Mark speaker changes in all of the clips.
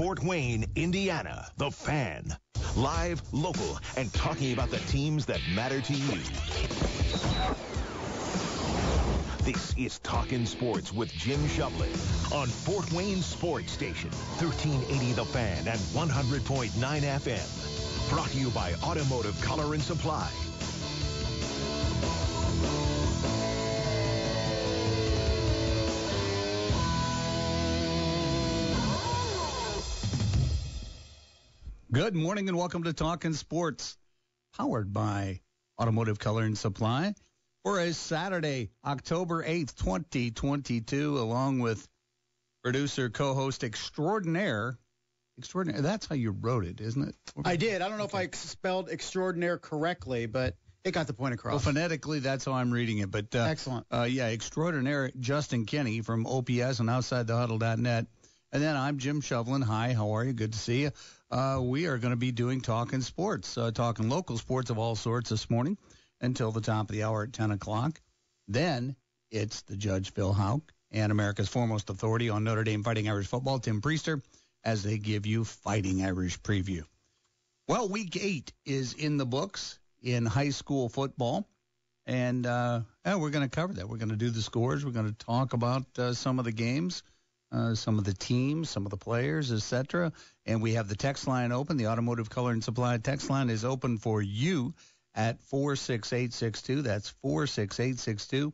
Speaker 1: Fort Wayne, Indiana. The Fan. Live, local, and talking about the teams that matter to you. This is Talkin' Sports with Jim Shovlin on Fort Wayne Sports Station, 1380 The Fan and 100.9 FM. Brought to you by Automotive Color and Supply.
Speaker 2: Good morning and welcome to Talkin' Sports, powered by Automotive Color and Supply for a Saturday, October 8th, 2022, along with producer, co-host extraordinaire. Extraordinaire. That's how you wrote it, isn't it?
Speaker 3: I did. I don't know if I spelled extraordinaire correctly, but it got the point across.
Speaker 2: Well, phonetically, that's how I'm reading it. But uh,
Speaker 3: Excellent.
Speaker 2: Uh, yeah, extraordinaire. Justin Kinney from OPS and OutsideTheHuddle.net. And then I'm Jim Shovlin. Hi, how are you? Good to see you. Uh, we are going to be doing talking sports, uh, talking local sports of all sorts this morning until the top of the hour at 10 o'clock. Then it's the Judge Phil Houck and America's foremost authority on Notre Dame Fighting Irish football, Tim Priester, as they give you Fighting Irish preview. Well, week eight is in the books in high school football. And uh, yeah, we're going to cover that. We're going to do the scores. We're going to talk about uh, some of the games uh, some of the teams, some of the players, etc. And we have the text line open. The Automotive Color and Supply text line is open for you at 46862. That's 46862.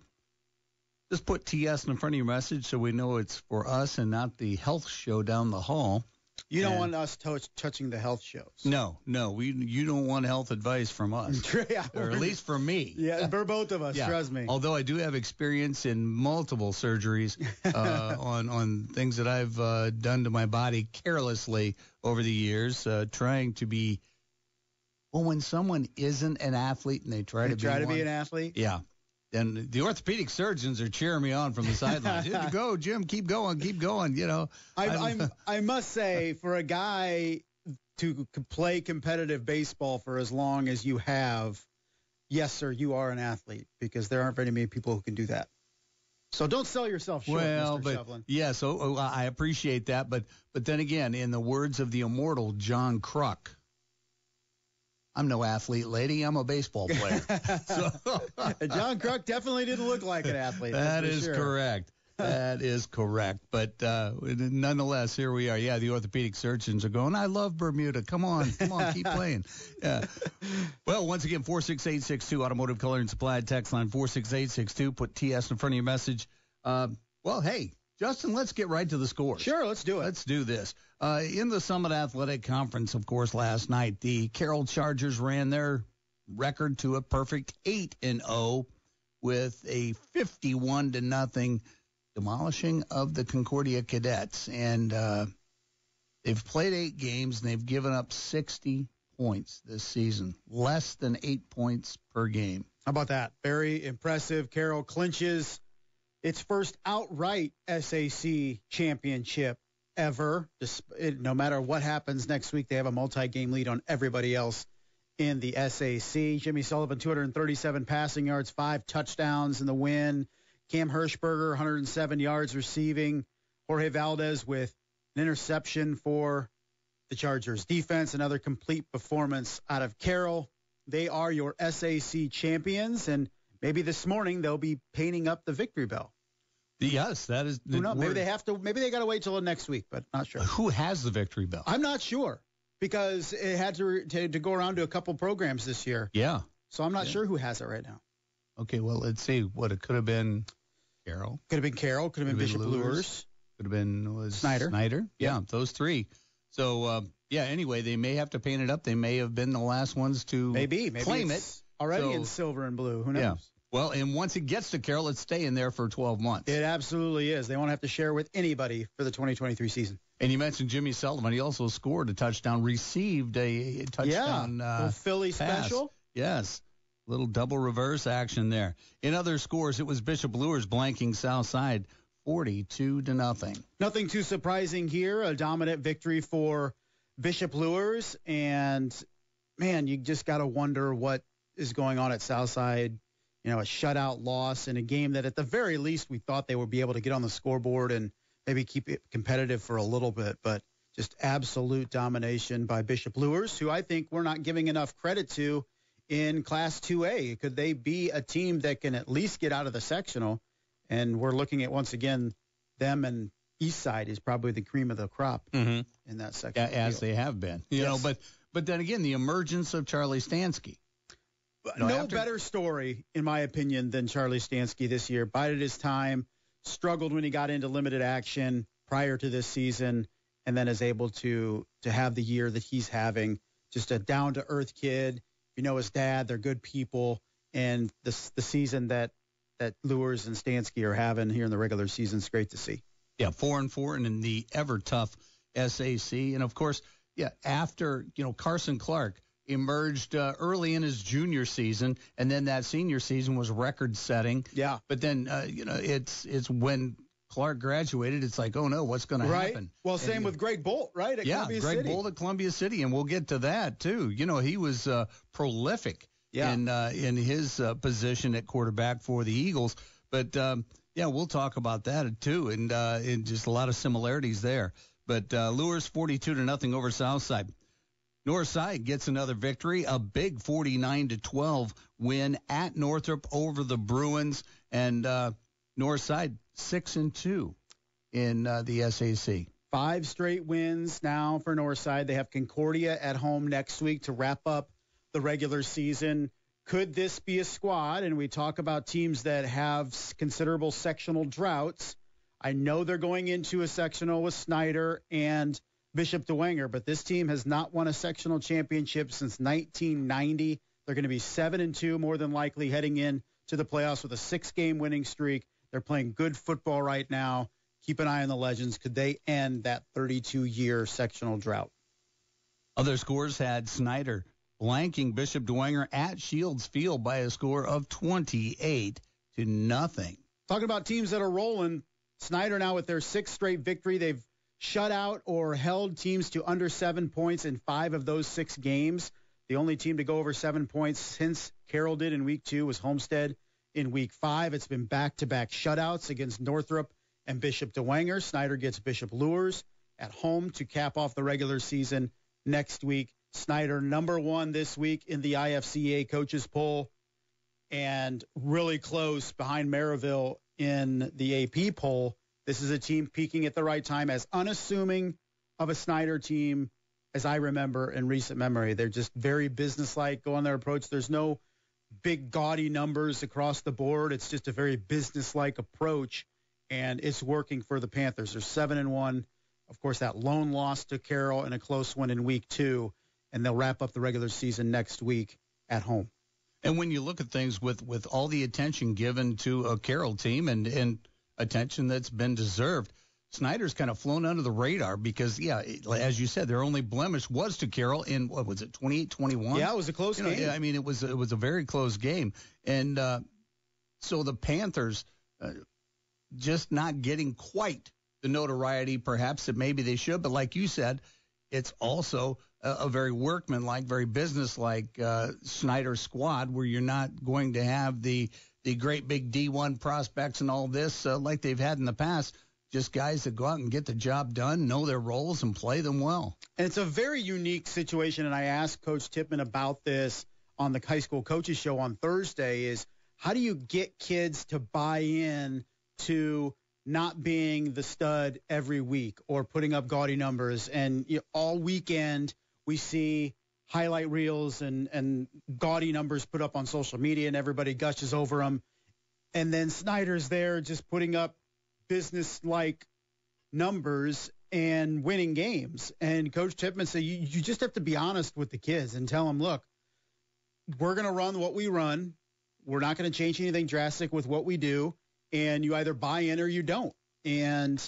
Speaker 2: Just put TS in front of your message so we know it's for us and not the health show down the hall.
Speaker 3: You don't
Speaker 2: And-
Speaker 3: want us touch, touching the health shows.
Speaker 2: No, no, we you don't want health advice from us,
Speaker 3: yeah,
Speaker 2: or at least from me.
Speaker 3: yeah, for both of us.
Speaker 2: Yeah.
Speaker 3: Trust me.
Speaker 2: Although I do have experience in multiple surgeries uh, on on things that I've uh, done to my body carelessly over the years, uh, trying to be. Well, when someone isn't an athlete and they try
Speaker 3: They
Speaker 2: to
Speaker 3: try
Speaker 2: be
Speaker 3: to be an athlete.
Speaker 2: yeah. Then the orthopedic surgeons are cheering me on from the sidelines. Here you go, Jim. Keep going, keep going. You know,
Speaker 3: I,
Speaker 2: I'm-
Speaker 3: I'm, I must say, for a guy to play competitive baseball for as long as you have, yes, sir, you are an athlete because there aren't very many people who can do that. So don't sell yourself short,
Speaker 2: well,
Speaker 3: Mr.
Speaker 2: but yeah, so oh, I appreciate that, but but then again, in the words of the immortal John Kruk, I'm no athlete, lady. I'm a baseball player. so
Speaker 3: John Kruk definitely didn't look like an athlete. that's sure.
Speaker 2: correct. That is correct. But uh, nonetheless, here we are. Yeah, the orthopedic surgeons are going. I love Bermuda. Come on, come on, keep playing. Yeah. Well, once again, four six eight six two Automotive Color and Supply text line four six eight six two. Put TS in front of your message. Uh, well, hey, Justin, let's get right to the scores.
Speaker 3: Sure, let's do it.
Speaker 2: Let's do this. Uh, in the Summit Athletic Conference, of course, last night, the Carroll Chargers ran their record to a perfect 8 and 0 with a 51 to nothing demolishing of the Concordia Cadets. And uh, they've played eight games and they've given up 60 points this season, less than eight points per game.
Speaker 3: How about that? Very impressive. Carroll clinches its first outright SAC championship ever. No matter what happens next week, they have a multi-game lead on everybody else in the SAC. Jimmy Sullivan, 237 passing yards, five touchdowns in the win. Cam Hirschberger, 107 yards receiving. Jorge Valdez with an interception for the Chargers defense. Another complete performance out of Carroll. They are your SAC champions, and maybe this morning they'll be painting up the victory bell.
Speaker 2: Yes, that is.
Speaker 3: Who knows? Maybe they have to. Maybe they got to wait till next week, but not sure.
Speaker 2: Who has the victory bell?
Speaker 3: I'm not sure because it had to to, to go around to a couple programs this year,
Speaker 2: yeah.
Speaker 3: so I'm not
Speaker 2: Yeah.
Speaker 3: sure who has it right now.
Speaker 2: Okay, well, let's see. What it could have been Carroll.
Speaker 3: Could have been Carroll. Could have been Bishop
Speaker 2: been Lures. Could have been was
Speaker 3: Snider.
Speaker 2: Snider. Yeah, those three. So uh, yeah. Anyway, they may have to paint it up. They may have been the last ones to
Speaker 3: Maybe. Maybe
Speaker 2: claim it.
Speaker 3: already
Speaker 2: So-
Speaker 3: in silver and blue. Who knows?
Speaker 2: Yeah. Well, and once it gets to Carroll, it's staying there for 12 months.
Speaker 3: It absolutely is. They won't have to share with anybody for the 2023 season.
Speaker 2: And you mentioned Jimmy Sullivan. He also scored a touchdown, received a, touchdown.
Speaker 3: yeah.
Speaker 2: Uh,
Speaker 3: Philly
Speaker 2: pass.
Speaker 3: special.
Speaker 2: Yes. Little double reverse action there. In other scores, it was Bishop Luers blanking Southside 42 to nothing.
Speaker 3: Nothing too surprising here. A dominant victory for Bishop Luers. And, man, you just got to wonder what is going on at Southside. You know, a shutout loss in a game that at the very least we thought they would be able to get on the scoreboard and maybe keep it competitive for a little bit. But just absolute domination by Bishop Luers, who I think we're not giving enough credit to in Class 2A. Could they be a team that can at least get out of the sectional? And we're looking at once again them and East Side is probably the cream of the crop
Speaker 2: mm-hmm.
Speaker 3: in that section.
Speaker 2: as they have been, you yes. know. But but then again, the emergence of Charlie Stansky.
Speaker 3: No, no after... better story, in my opinion, than Charlie Stansky this year. Bided his time, struggled when he got into limited action prior to this season, and then is able to to have the year that he's having. Just a down to earth kid. You know his dad; they're good people, and the the season that that Luers and Stansky are having here in the regular season is great to see.
Speaker 2: Yeah, four and four, and in the ever tough SAC, and of course, yeah, after you know Carson Clark emerged uh, early in his junior season, and then that senior season was record setting.
Speaker 3: Yeah.
Speaker 2: But then uh, you know it's it's when Clark graduated, it's like, oh no, what's going
Speaker 3: right.
Speaker 2: to happen?
Speaker 3: Well, same and, with Greg Bolt, right?
Speaker 2: yeah,
Speaker 3: Columbia
Speaker 2: Greg
Speaker 3: City.
Speaker 2: Bolt at Columbia City, and we'll get to that too. You know, he was uh, prolific
Speaker 3: yeah.
Speaker 2: in uh, in his uh, position at quarterback for the Eagles. But um, yeah, we'll talk about that too, and uh, and just a lot of similarities there. But uh, Luers 42 to nothing over Southside. Northside gets another victory, a big 49 to 12 win at Northrop over the Bruins, and uh, Northside six and two in uh, the SAC.
Speaker 3: Five straight wins now for Northside. They have Concordia at home next week to wrap up the regular season. Could this be a squad? And we talk about teams that have considerable sectional droughts. I know they're going into a sectional with Snider and Bishop Dwenger, but this team has not won a sectional championship since 1990. They're going to be seven and two, more than likely, heading in to the playoffs with a six-game winning streak. They're playing good football right now. Keep an eye on the Legends. Could they end that 32-year sectional drought?
Speaker 2: Other scores had Snider blanking Bishop Dwenger at Shields Field by a score of 28 to nothing.
Speaker 3: Talking about teams that are rolling, Snider now with their sixth straight victory. They've shut out or held teams to under seven points in five of those six games. The only team to go over seven points since Carroll did in week two was Homestead in week five. It's been back to back shutouts against Northrop and Bishop Dwenger. Snider gets Bishop Luers at home to cap off the regular season next week. Snider, number one this week in the IFCA coaches poll, and really close behind Merrillville in the AP poll. This is a team peaking at the right time, as unassuming of a Snider team as I remember in recent memory. They're just very businesslike, go on their approach. There's no big gaudy numbers across the board. It's just a very businesslike approach, and it's working for the Panthers. They're seven and one. Of course, that lone loss to Carroll and a close one in week two, and they'll wrap up the regular season next week at home.
Speaker 2: And when you look at things with with all the attention given to a Carroll team and and attention that's been deserved. Snider's kind of flown under the radar because, yeah, as you said, their only blemish was to Carroll in what was it, 28-21?
Speaker 3: Yeah, it was a close
Speaker 2: you
Speaker 3: game.
Speaker 2: Know, I mean, it was it was a very close game, and uh, so the Panthers uh, just not getting quite the notoriety, perhaps that maybe they should. But like you said, it's also a, a very workmanlike, very businesslike uh, Snider squad where you're not going to have the the great big D1 prospects and all this uh, like they've had in the past. Just guys that go out and get the job done, know their roles, and play them well.
Speaker 3: And it's a very unique situation. And I asked Coach Tippmann about this on the high school coaches show on Thursday. Is how do you get kids to buy in to not being the stud every week or putting up gaudy numbers? And you know, all weekend we see highlight reels and, and gaudy numbers put up on social media and everybody gushes over them. And then Snider's there just putting up business like numbers and winning games. And Coach Tippmann said, you, you just have to be honest with the kids and tell them, look, we're going to run what we run. We're not going to change anything drastic with what we do. And you either buy in or you don't. And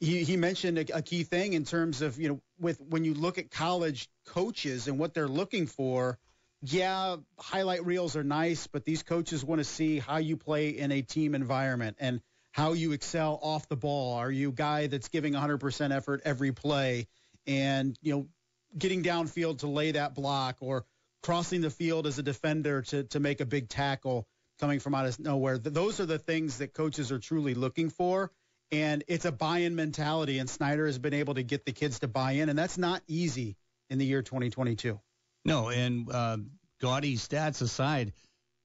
Speaker 3: he, he mentioned a, a key thing in terms of, you know, with when you look at college coaches and what they're looking for, yeah, highlight reels are nice, but these coaches want to see how you play in a team environment and how you excel off the ball. Are you a guy that's giving 100% effort every play and, you know, getting downfield to lay that block or crossing the field as a defender to, to make a big tackle coming from out of nowhere? Those are the things that coaches are truly looking for. And it's a buy-in mentality, and Snider has been able to get the kids to buy in, and that's not easy in the year 2022.
Speaker 2: No, and uh, gaudy stats aside,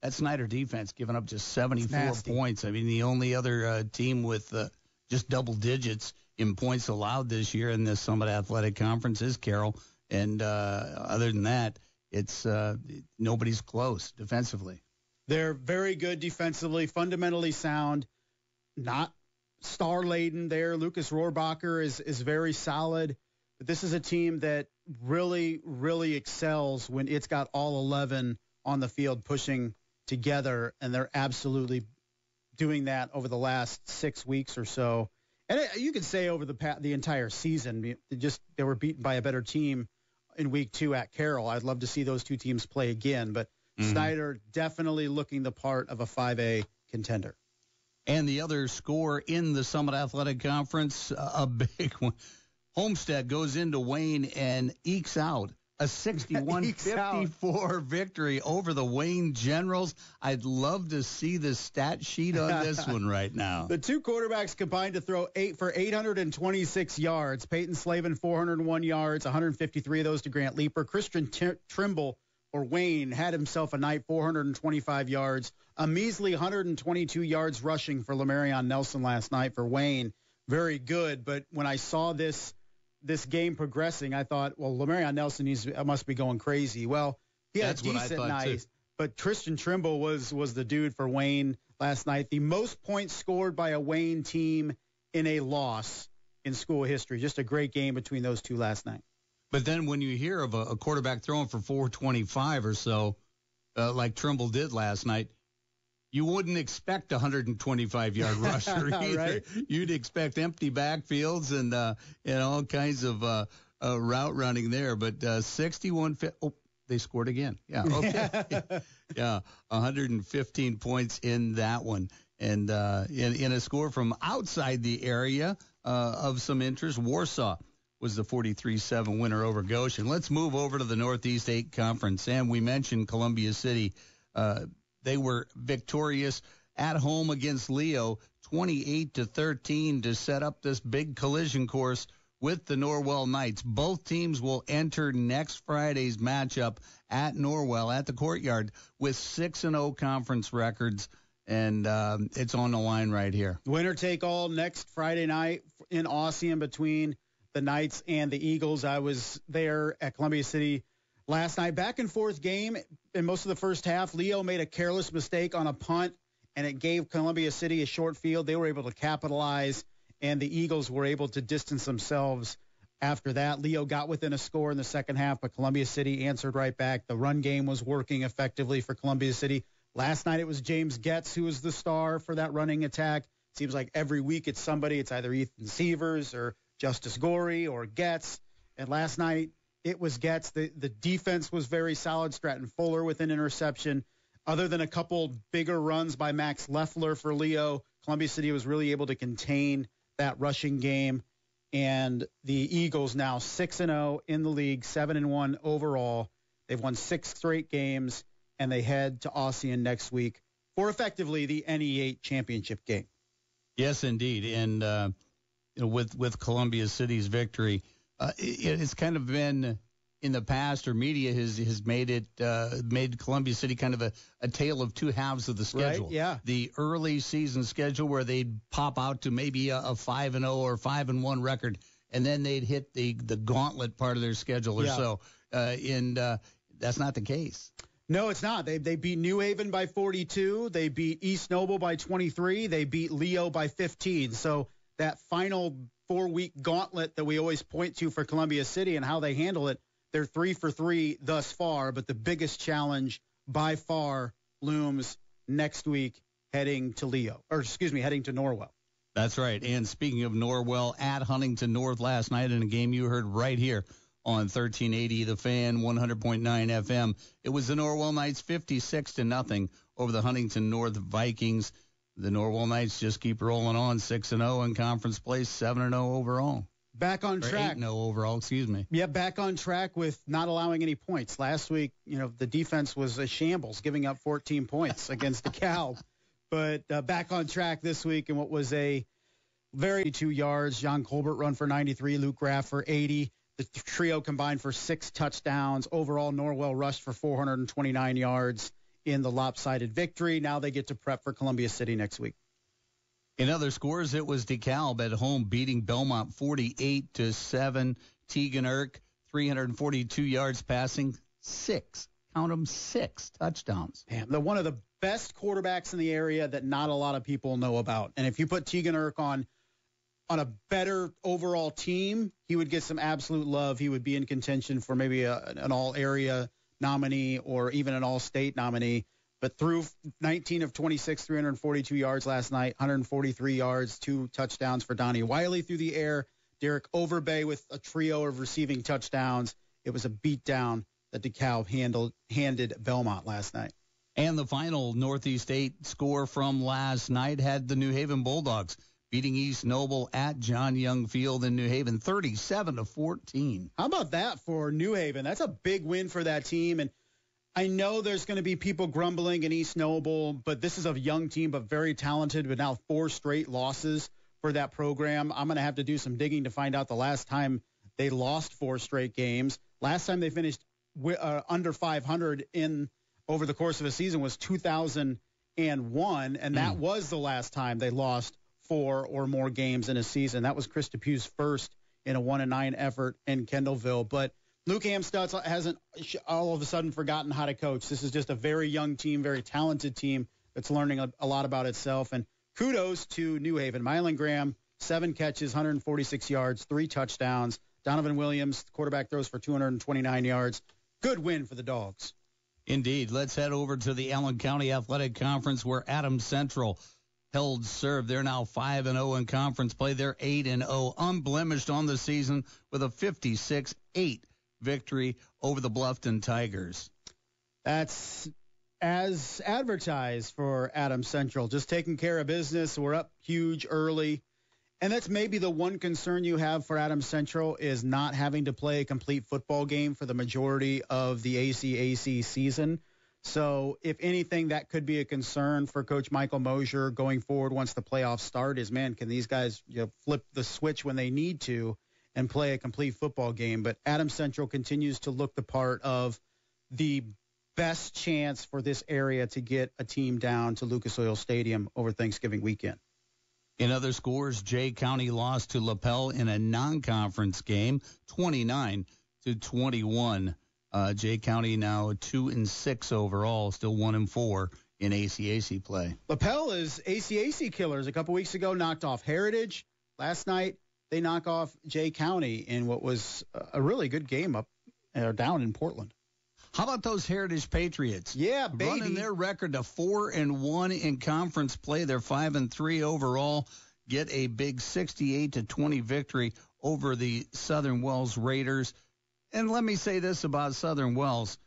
Speaker 2: that Snider defense giving up just 74 points. I mean, the only other uh, team with uh, just double digits in points allowed this year in the Summit Athletic Conference is Carroll. And uh, other than that, it's uh, nobody's close defensively.
Speaker 3: They're very good defensively, fundamentally sound, not star laden there. Lucas Rohrbacher is is very solid. But this is a team that really, really excels when it's got all 11 on the field pushing together, and they're absolutely doing that over the last six weeks or so. And it, you could say over the the entire season, just they were beaten by a better team in week two at Carroll. I'd love to see those two teams play again, but mm-hmm. Snider definitely looking the part of a 5A contender.
Speaker 2: And the other score in the Summit Athletic Conference, uh, a big one. Homestead goes into Wayne and ekes out a 61-54 victory over the Wayne Generals. I'd love to see the stat sheet on this one right now.
Speaker 3: The two quarterbacks combined to throw eight for 826 yards. Peyton Slavin 401 yards, 153 of those to Grant Leeper. Christian T- Trimble or Wayne had himself a night 425 yards, a measly 122 yards rushing for Lamarion Nelson last night for Wayne. Very good, but when I saw this this game progressing, I thought, well, Lamarion Nelson needs, must be going crazy. Well, he had
Speaker 2: That's
Speaker 3: a decent
Speaker 2: night,
Speaker 3: too. but Tristan Trimble was was the dude for Wayne last night. The most points scored by a Wayne team in a loss in school history. Just a great game between those two last night.
Speaker 2: But then when you hear of a, a quarterback throwing for 425 or so, uh, like Trimble did last night, you wouldn't expect a 125 yard rusher either.
Speaker 3: right?
Speaker 2: You'd expect empty backfields and uh, and all kinds of uh, uh, route running there. But uh, 61. Oh, they scored again. Yeah. Okay. yeah. 115 points in that one, and uh, in in a score from outside the area uh, of some interest, Warsaw was the 43-7 winner over Goshen. Let's move over to the Northeast 8 Conference. And we mentioned Columbia City. Uh, they were victorious at home against Leo, 28 to 13 to set up this big collision course with the Norwell Knights. Both teams will enter next Friday's matchup at Norwell at the courtyard with 6 and 0 conference records and um, it's on the line right here.
Speaker 3: Winner take all next Friday night in Ossian between the Knights and the Eagles. I was there at Columbia City last night. Back and forth game in most of the first half. Leo made a careless mistake on a punt, and it gave Columbia City a short field. They were able to capitalize, and the Eagles were able to distance themselves after that. Leo got within a score in the second half, but Columbia City answered right back. The run game was working effectively for Columbia City. Last night it was James Getz who was the star for that running attack. Seems like every week it's somebody. It's either Ethan Sievers or Justice Gorey or Getz. And last night it was Getz. The the defense was very solid. Stratton Fuller with an interception. Other than a couple bigger runs by Max Leffler for Leo, Columbia City was really able to contain that rushing game. And the Eagles now six and zero oh in the league, seven and one overall. They've won six straight games, and they head to Ossian next week for effectively the NE8 championship game.
Speaker 2: Yes, indeed, and uh, you know, with with Columbia City's victory, uh, it, it's kind of been in the past, or media has has made it uh, made Columbia City kind of a, a tale of two halves of the schedule.
Speaker 3: Right, yeah.
Speaker 2: The early season schedule where they'd pop out to maybe a, a five and zero oh or five and one record, and then they'd hit the the gauntlet part of their schedule or
Speaker 3: yeah.
Speaker 2: so. Uh, and uh, that's not the case.
Speaker 3: No, it's not. They they beat New Haven by 42. They beat East Noble by 23. They beat Leo by 15. So that final four week gauntlet that we always point to for Columbia City and how they handle it. They're three for three thus far, but the biggest challenge by far looms next week heading to Leo, or excuse me, heading to Norwell.
Speaker 2: That's right. And speaking of Norwell, at Huntington North last night in a game you heard right here on 1380 The Fan, 100.9 FM, it was the Norwell Knights 56 to nothing over the Huntington North Vikings the Norwell Knights just keep rolling on, six and zero oh in conference play, seven and zero oh overall.
Speaker 3: Back on
Speaker 2: or
Speaker 3: track.
Speaker 2: No oh overall, excuse me.
Speaker 3: Yeah, back on track with not allowing any points. Last week, you know, the defense was a shambles, giving up 14 points against DeKalb. But uh, back on track this week in what was a very two yards. John Colbert run for 93, Luke Graff for 80. The trio combined for six touchdowns. Overall, Norwell rushed for 429 yards in the lopsided victory. Now they get to prep for Columbia City next week.
Speaker 2: In other scores, it was DeKalb at home beating Belmont 48 to 7. Tegan Irk, 342 yards passing, six, count them, six touchdowns.
Speaker 3: Damn, the one of the best quarterbacks in the area that not a lot of people know about. And if you put Tegan Irk on on a better overall team, he would get some absolute love. He would be in contention for maybe a, an all area nominee or even an all state nominee. But through 19 of 26, 342 yards last night, 143 yards, two touchdowns for Donnie Wiley through the air. Derek Overbay with a trio of receiving touchdowns. It was a beatdown that DeKalb handled handed Belmont last night.
Speaker 2: And the final Northeast 8 score from last night had the New Haven Bulldogs beating East Noble at John Young Field in New Haven 37 to 14.
Speaker 3: How about that for New Haven? That's a big win for that team and I know there's going to be people grumbling in East Noble, but this is a young team but very talented but now four straight losses for that program. I'm going to have to do some digging to find out the last time they lost four straight games. Last time they finished uh, under 500 in over the course of a season was 2001 and that mm. was the last time they lost four or more games in a season. That was Chris DePuy's first in a one and nine effort in Kendallville. But Luke Amstutz hasn't all of a sudden forgotten how to coach. This is just a very young team, very talented team that's learning a, a lot about itself. And kudos to New Haven. Mylan Graham, seven catches, 146 yards, three touchdowns. Donovan Williams, quarterback throws for 229 yards. Good win for the Dogs.
Speaker 2: Indeed. Let's head over to the Allen County Athletic Conference where Adams Central held serve. They're now 5 and 0 in conference play. They're 8 and 0, unblemished on the season with a 56-8 victory over the Bluffton Tigers.
Speaker 3: That's as advertised for Adams Central. Just taking care of business. We're up huge early. And that's maybe the one concern you have for Adams Central is not having to play a complete football game for the majority of the ACAC season. So, if anything, that could be a concern for Coach Michael Mosier going forward once the playoffs start. Is man, can these guys you know, flip the switch when they need to and play a complete football game? But Adam Central continues to look the part of the best chance for this area to get a team down to Lucas Oil Stadium over Thanksgiving weekend.
Speaker 2: In other scores, Jay County lost to Lapel in a non-conference game, 29 to 21. Uh, Jay County now two and six overall, still one and four in ACAC play.
Speaker 3: Lapel is ACAC killers. A couple weeks ago, knocked off Heritage. Last night, they knock off Jay County in what was a really good game up or uh, down in Portland.
Speaker 2: How about those Heritage Patriots?
Speaker 3: Yeah, baby.
Speaker 2: Running their record to four and one in conference play. They're five and three overall. Get a big 68 to 20 victory over the Southern Wells Raiders. And let me say this about Southern Wells.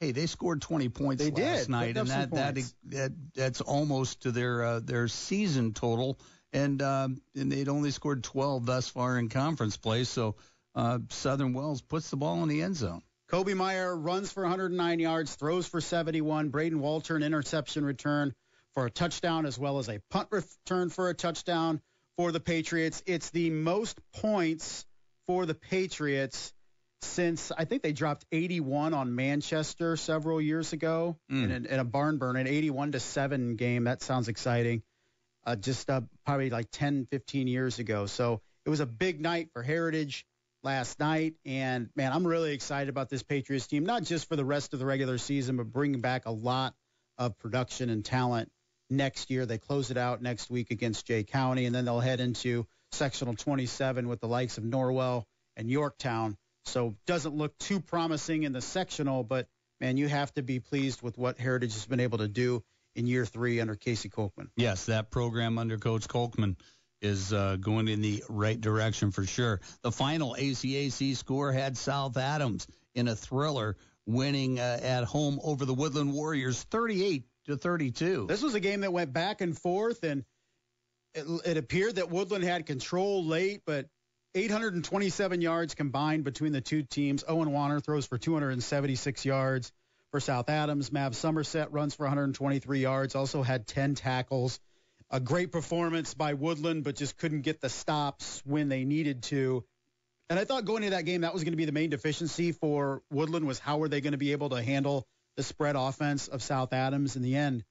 Speaker 2: Hey, they scored 20 points
Speaker 3: they
Speaker 2: last
Speaker 3: did.
Speaker 2: night, and that, that, that that's almost to their uh, their season total. And um, and they'd only scored 12 thus far in conference play. So uh, Southern Wells puts the ball in the end zone.
Speaker 3: Kobe Meyer runs for 109 yards, throws for 71. Braden Walter an interception return for a touchdown, as well as a punt return for a touchdown for the Patriots. It's the most points for the Patriots since I think they dropped 81 on Manchester several years ago mm. in, a, in, a, barn burn, an 81 to seven game. That sounds exciting. Uh, just uh, probably like 10, 15 years ago. So it was a big night for Heritage last night, and man, I'm really excited about this Patriots team. Not just for the rest of the regular season, but bringing back a lot of production and talent next year. They close it out next week against Jay County, and then they'll head into sectional 27 with the likes of Norwell and Yorktown so doesn't look too promising in the sectional, but man, you have to be pleased with what Heritage has been able to do in year three under Casey Kolkman.
Speaker 2: Yes, that program under Coach Kolkman is uh, going in the right direction for sure. The final ACAC score had South Adams in a thriller, winning uh, at home over the Woodland Warriors, 38 to 32.
Speaker 3: This was a game that went back and forth, and it, it appeared that Woodland had control late, but 827 yards combined between the two teams. Owen Warner throws for 276 yards for South Adams. Mav Somerset runs for 123 yards, also had 10 tackles. a great performance by Woodland, but just couldn't get the stops when they needed to. And I thought going into that game, that was going to be the main deficiency for Woodland was how were they going to be able to handle the spread offense of South Adams. In the end,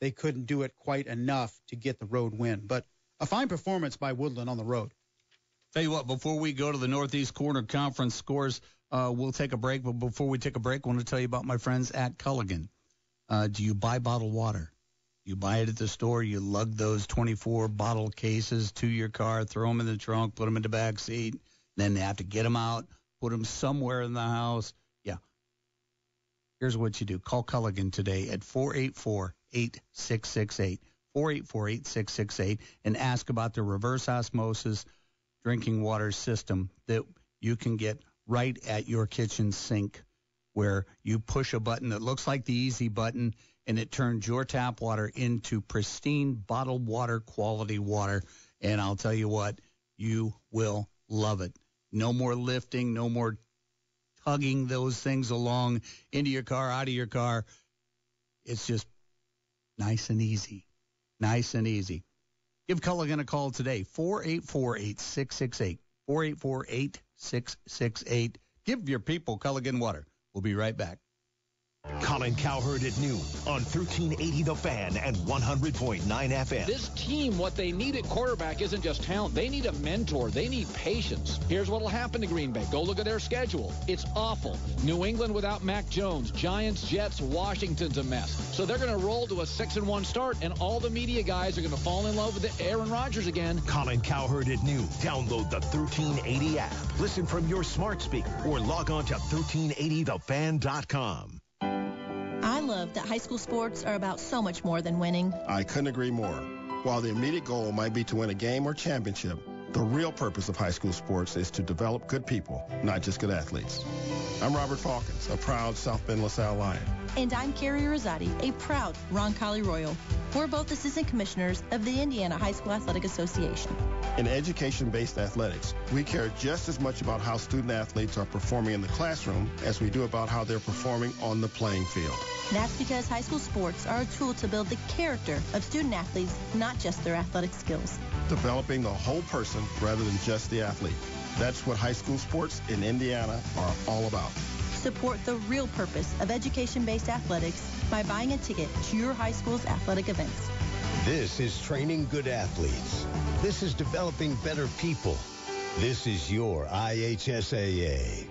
Speaker 3: they couldn't do it quite enough to get the road win. But a fine performance by Woodland on the road.
Speaker 2: Tell you what, before we go to the Northeast Corner Conference scores, uh, we'll take a break. But before we take a break, I want to tell you about my friends at Culligan. Uh, do you buy bottled water? You buy it at the store, you lug those 24 bottle cases to your car, throw them in the trunk, put them in the back seat. Then they have to get them out, put them somewhere in the house. Yeah. Here's what you do call Culligan today at 484 8668. 484 8668 and ask about the reverse osmosis drinking water system that you can get right at your kitchen sink where you push a button that looks like the easy button and it turns your tap water into pristine bottled water quality water. And I'll tell you what, you will love it. No more lifting, no more tugging those things along into your car, out of your car. It's just nice and easy. Nice and easy. Give Culligan a call today, 484 8668. 484 8668. Give your people Culligan water. We'll be right back.
Speaker 1: Colin Cowherd at noon on 1380 The Fan and 100.9 FM.
Speaker 4: This team, what they need at quarterback isn't just talent. They need a mentor. They need patience. Here's what will happen to Green Bay. Go look at their schedule. It's awful. New England without Mac Jones. Giants, Jets, Washington's a mess. So they're going to roll to a 6 and 1 start, and all the media guys are going to fall in love with Aaron Rodgers again.
Speaker 1: Colin Cowherd at noon. Download the 1380 app. Listen from your smart speaker or log on to 1380thefan.com.
Speaker 5: I love that high school sports are about so much more than winning.
Speaker 6: I couldn't agree more. While the immediate goal might be to win a game or championship, the real purpose of high school sports is to develop good people, not just good athletes. I'm Robert Faulkens, a proud South Bend LaSalle Lion.
Speaker 5: And I'm Carrie Rosati, a proud Roncalli Royal. We're both assistant commissioners of the Indiana High School Athletic Association.
Speaker 6: In education-based athletics, we care just as much about how student athletes are performing in the classroom as we do about how they're performing on the playing field.
Speaker 5: That's because high school sports are a tool to build the character of student athletes, not just their athletic skills.
Speaker 6: Developing the whole person rather than just the athlete. That's what high school sports in Indiana are all about.
Speaker 5: Support the real purpose of education-based athletics by buying a ticket to your high school's athletic events.
Speaker 7: This is training good athletes. This is developing better people. This is your IHSAA.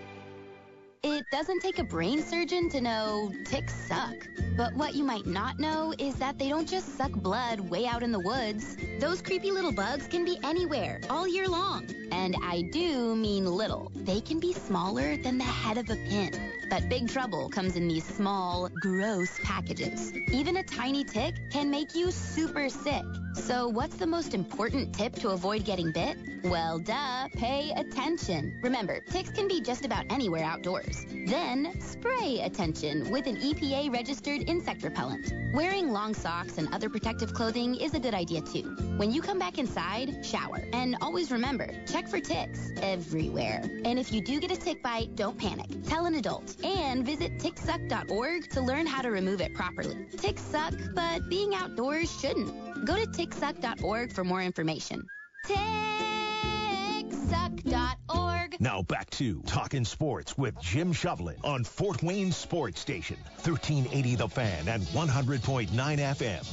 Speaker 8: It doesn't take a brain surgeon to know ticks suck. But what you might not know is that they don't just suck blood way out in the woods. Those creepy little bugs can be anywhere, all year long. And I do mean little. They can be smaller than the head of a pin. But big trouble comes in these small, gross packages. Even a tiny tick can make you super sick. So what's the most important tip to avoid getting bit? Well, duh, pay attention. Remember, ticks can be just about anywhere outdoors. Then, spray attention with an EPA-registered insect repellent. Wearing long socks and other protective clothing is a good idea too. When you come back inside, shower. And always remember, check for ticks everywhere. And if you do get a tick bite, don't panic. Tell an adult. And visit ticksuck.org to learn how to remove it properly. Ticks suck, but being outdoors shouldn't. Go to ticksuck.org for more information. Ticksuck.org.
Speaker 1: Now back to Talking Sports with Jim Shovlin on Fort Wayne Sports Station, 1380 The Fan and 100.9 FM.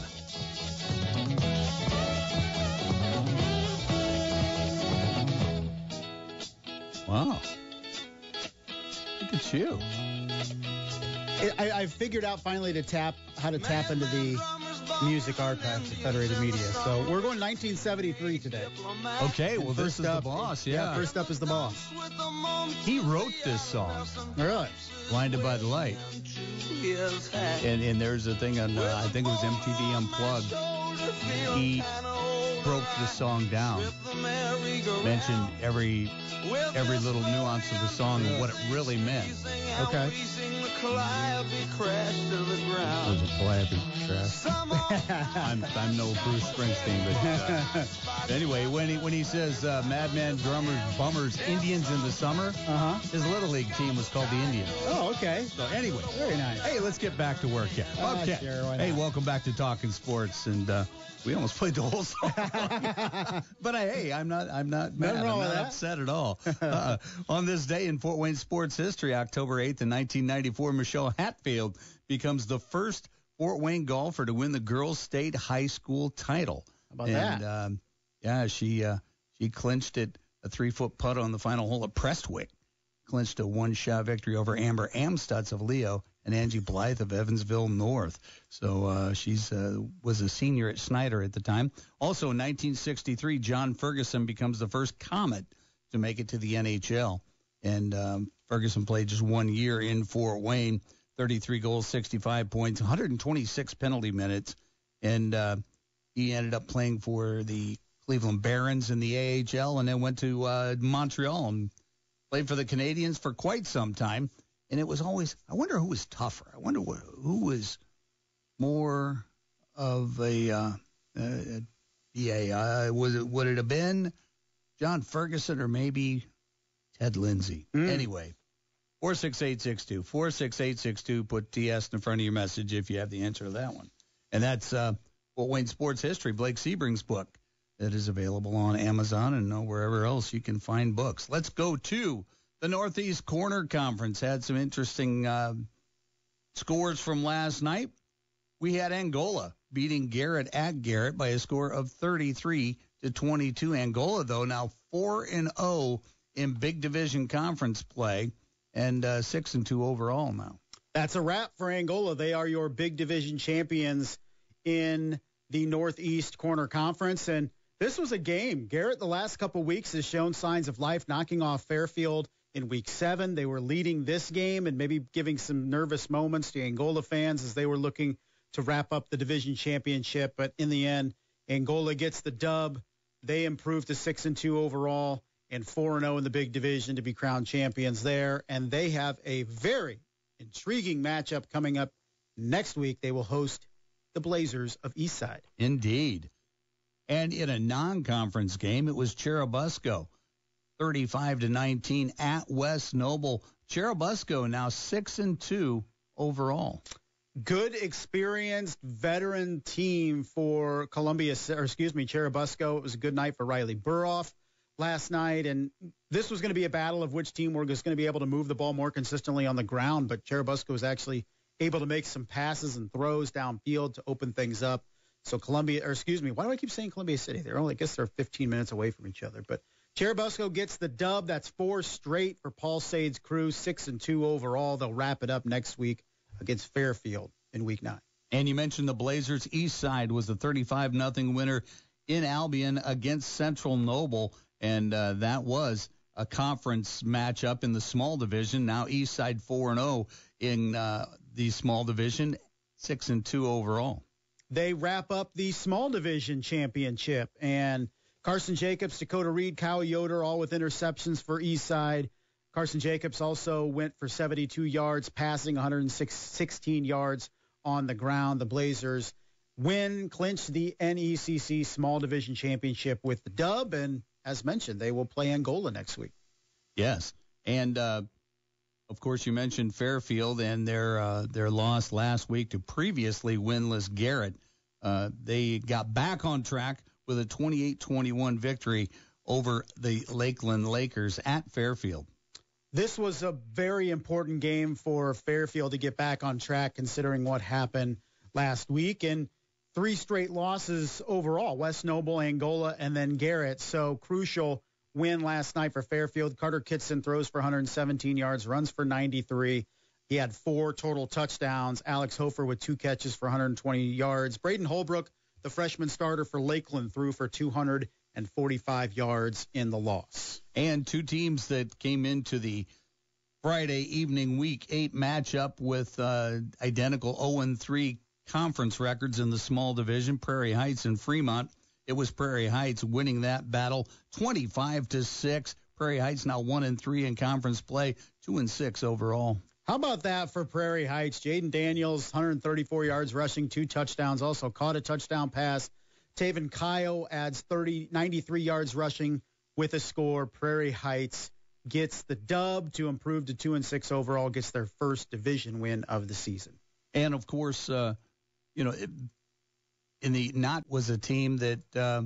Speaker 2: Wow. Look at you.
Speaker 3: I, I figured out finally to tap how to tap into the music archives of Federated Media. So we're going 1973 today.
Speaker 2: Okay, well, this
Speaker 3: First
Speaker 2: is
Speaker 3: up-
Speaker 2: the boss. Yeah.
Speaker 3: First up is the boss.
Speaker 2: he wrote this song,
Speaker 3: Really?
Speaker 2: Blinded by the Light. And, and there's a thing on, uh, I think it was MTV Unplugged. He broke the song down mentioned every every little nuance of the song and what it really meant.
Speaker 3: Okay.
Speaker 2: Was it Calliope Crash? I'm, I'm no Bruce Springsteen, but uh, anyway, when he when he says uh, Madman Drummers Bummers Indians in the summer,
Speaker 3: Uh-huh.
Speaker 2: his little league team was called the Indians.
Speaker 3: Oh, okay.
Speaker 2: So anyway,
Speaker 3: Very nice.
Speaker 2: Hey, let's get back to work here.
Speaker 3: Ah,
Speaker 2: Okay.
Speaker 3: sure,
Speaker 2: hey, welcome back to Talking Sports, and uh, we almost played the whole song. but I, hey, I'm not, I'm not mad. I'm not upset at all. uh, on this day in Fort Wayne sports history, October 8th, in 1994, Michelle Hatfield becomes the first Fort Wayne golfer to win the girls' state high school title.
Speaker 3: How about
Speaker 2: and,
Speaker 3: that?
Speaker 2: Um, yeah, she uh, she clinched it a three foot putt on the final hole at Prestwick clinched a one-shot victory over Amber Amstutz of Leo and Angie Blythe of Evansville North. So uh, she's uh, was a senior at Snider at the time. Also in 1963, John Ferguson becomes the first Comet to make it to the NHL. And um, Ferguson played just one year in Fort Wayne, 33 goals, 65 points, 126 penalty minutes, and uh, he ended up playing for the Cleveland Barons in the AHL, and then went to uh, Montreal and played for the Canadiens for quite some time, and it was always I wonder who was tougher. I wonder wh- who was more of a uh. Uh, was it would it have been John Ferguson or maybe Ted Lindsay? Anyway. 46862 46862 put TS in front of your message if you have the answer to that one. And that's uh, Fort Wayne Sports History, Blake Sebring's book that is available on Amazon and wherever else you can find books. Let's go to the Northeast Corner Conference. Had some interesting uh, scores from last night. We had Angola beating Garrett at Garrett by a score of 33 to 22. Angola, though, now 4 and 0 in Big Division Conference play and uh, 6 and 2 overall now.
Speaker 3: That's a wrap for Angola. They are your big division champions in the Northeast Corner Conference. And this was a game. Garrett, the last couple weeks, has shown signs of life, knocking off Fairfield in week seven. They were leading this game and maybe giving some nervous moments to Angola fans as they were looking to wrap up the division championship. But in the end, Angola gets the dub. They improve to six and two overall and 4 0 in the big division to be crowned champions there. And they have a very intriguing matchup coming up next week. They will host the Blazers of Eastside.
Speaker 2: Indeed. And in a non-conference game, it was Churubusco, 35 to 19 at West Noble. Churubusco now six and two overall.
Speaker 3: Good, experienced veteran team for Columbia, or excuse me, Churubusco. It was a good night for Riley Burroff last night, and this was going to be a battle of which team was going to be able to move the ball more consistently on the ground. But Churubusco was actually able to make some passes and throws downfield to open things up. So Columbia, or excuse me, why do I keep saying Columbia City? They're only, I guess they're 15 minutes away from each other. But Churubusco gets the dub. That's four straight for Paul Sade's crew, six and two overall. They'll wrap it up next week against Fairfield in week nine.
Speaker 2: And you mentioned the Blazers. East Side was the 35 nothing winner in Albion against Central Noble, and uh, that was a conference matchup in the small division. Now East Side 4 and 0 in uh, the small division, 6 and 2 overall.
Speaker 3: They wrap up the small division championship, and Carson Jacobs, Dakota Reed, Kyle Yoder, all with interceptions for East Side. Carson Jacobs also went for 72 yards, passing 116 yards on the ground. The Blazers win, clinch the NECC Small Division Championship with the dub, and as mentioned, they will play Angola next week.
Speaker 2: Yes, and uh, of course you mentioned Fairfield and their uh, their loss last week to previously winless Garrett. Uh, they got back on track with a 28-21 victory over the Lakeland Lakers at Fairfield.
Speaker 3: This was a very important game for Fairfield to get back on track, considering what happened last week. And three straight losses overall West Noble, Angola, and then Garrett. So crucial win last night for Fairfield. Carter Kitson throws for 117 yards, runs for 93. He had four total touchdowns. Alex Hofer with two catches for 120 yards. Braden Holbrook, the freshman starter for Lakeland, threw for 245 yards in the loss.
Speaker 2: And two teams that came into the Friday evening week eight matchup with uh, identical 0 3 conference records in the small division, Prairie Heights and Fremont. it was Prairie Heights winning that battle 25 to 6. Prairie Heights now 1 and 3 in conference play, 2 and 6 overall.
Speaker 3: How about that for Prairie Heights? Jaden Daniels, 134 yards rushing, two touchdowns, also caught a touchdown pass. Taven Kyle adds 30, 93 yards rushing with a score. Prairie Heights gets the dub to improve to two and six overall, gets their first division win of the season.
Speaker 2: And of course, uh, you know, it, in the not was a team that. Uh,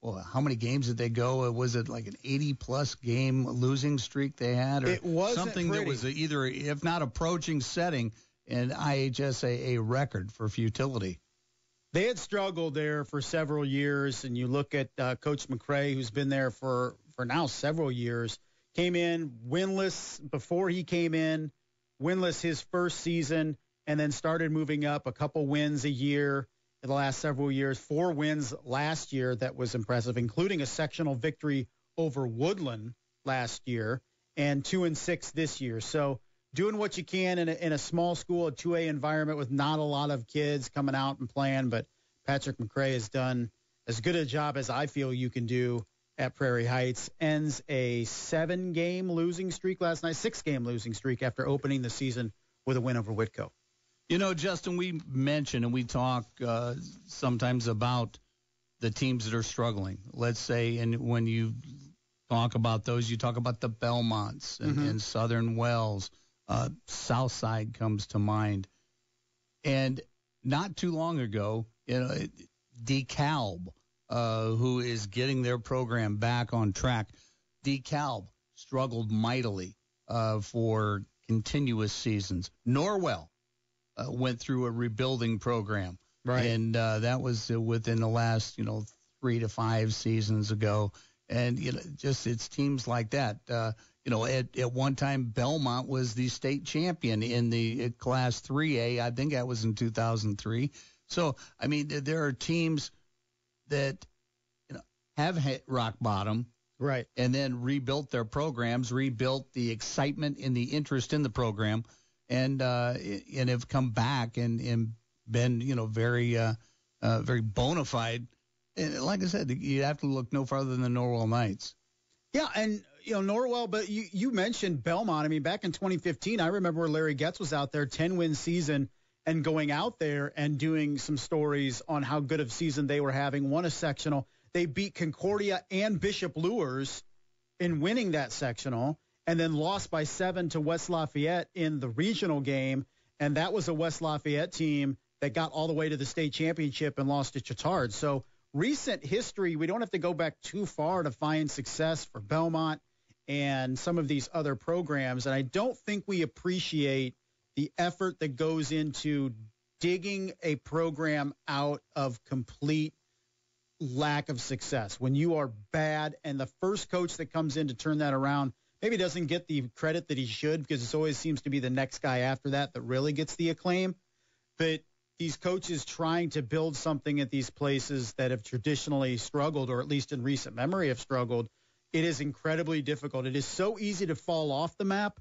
Speaker 2: well, how many games did they go? Was it like an 80 plus game losing streak they had, or
Speaker 3: it was
Speaker 2: something
Speaker 3: pretty.
Speaker 2: that was either, if not approaching setting, an IHSAA record for futility?
Speaker 3: They had struggled there for several years, and you look at uh, Coach McCray, who's been there for for now several years. Came in winless before he came in, winless his first season, and then started moving up a couple wins a year in the last several years. Four wins last year that was impressive, including a sectional victory over Woodland last year, and two and six this year. So doing what you can in a, in a small school, a 2A environment with not a lot of kids coming out and playing. But Patrick McCray has done as good a job as I feel you can do at Prairie Heights. Ends a seven game losing streak last night, six game losing streak after opening the season with a win over Whitko.
Speaker 2: You know, Justin, we mention and we talk uh, sometimes about the teams that are struggling. Let's say, and when you talk about those, you talk about the Bellmonts and,
Speaker 3: Mhm.
Speaker 2: and Southern Wells. Uh, Southside comes to mind. And not too long ago, you know, DeKalb, uh, who is getting their program back on track, DeKalb struggled mightily uh, for continuous seasons. Norwell uh, went through a rebuilding program.
Speaker 3: Right.
Speaker 2: And uh, that was within the last, you know, three to five seasons ago. And, you know, just it's teams like that. Uh, you know, at, at one time, Bellmont was the state champion in the uh, Class 3A. I think that was in 2003. So, I mean, th- there are teams that, you know, have hit rock bottom
Speaker 3: Right.
Speaker 2: and then rebuilt their programs, rebuilt the excitement and the interest in the program, and uh, and have come back and, and been you know very uh, uh, very bona fide. And like I said, you have to look no farther than the Norwell Knights.
Speaker 3: Yeah, and you know Norwell, but you you mentioned Bellmont. I mean, back in 2015, I remember where Larry Getz was out there, 10 win season, and going out there and doing some stories on how good of season they were having. Won a sectional. They beat Concordia and Bishop Luers in winning that sectional, and then lost by seven to West Lafayette in the regional game. And that was a West Lafayette team that got all the way to the state championship and lost to Chatard. So recent history, we don't have to go back too far to find success for Bellmont and some of these other programs. And I don't think we appreciate the effort that goes into digging a program out of complete lack of success. When you are bad and the first coach that comes in to turn that around maybe doesn't get the credit that he should because it always seems to be the next guy after that that really gets the acclaim. But these coaches trying to build something at these places that have traditionally struggled, or at least in recent memory have struggled, it is incredibly difficult. It is so easy to fall off the map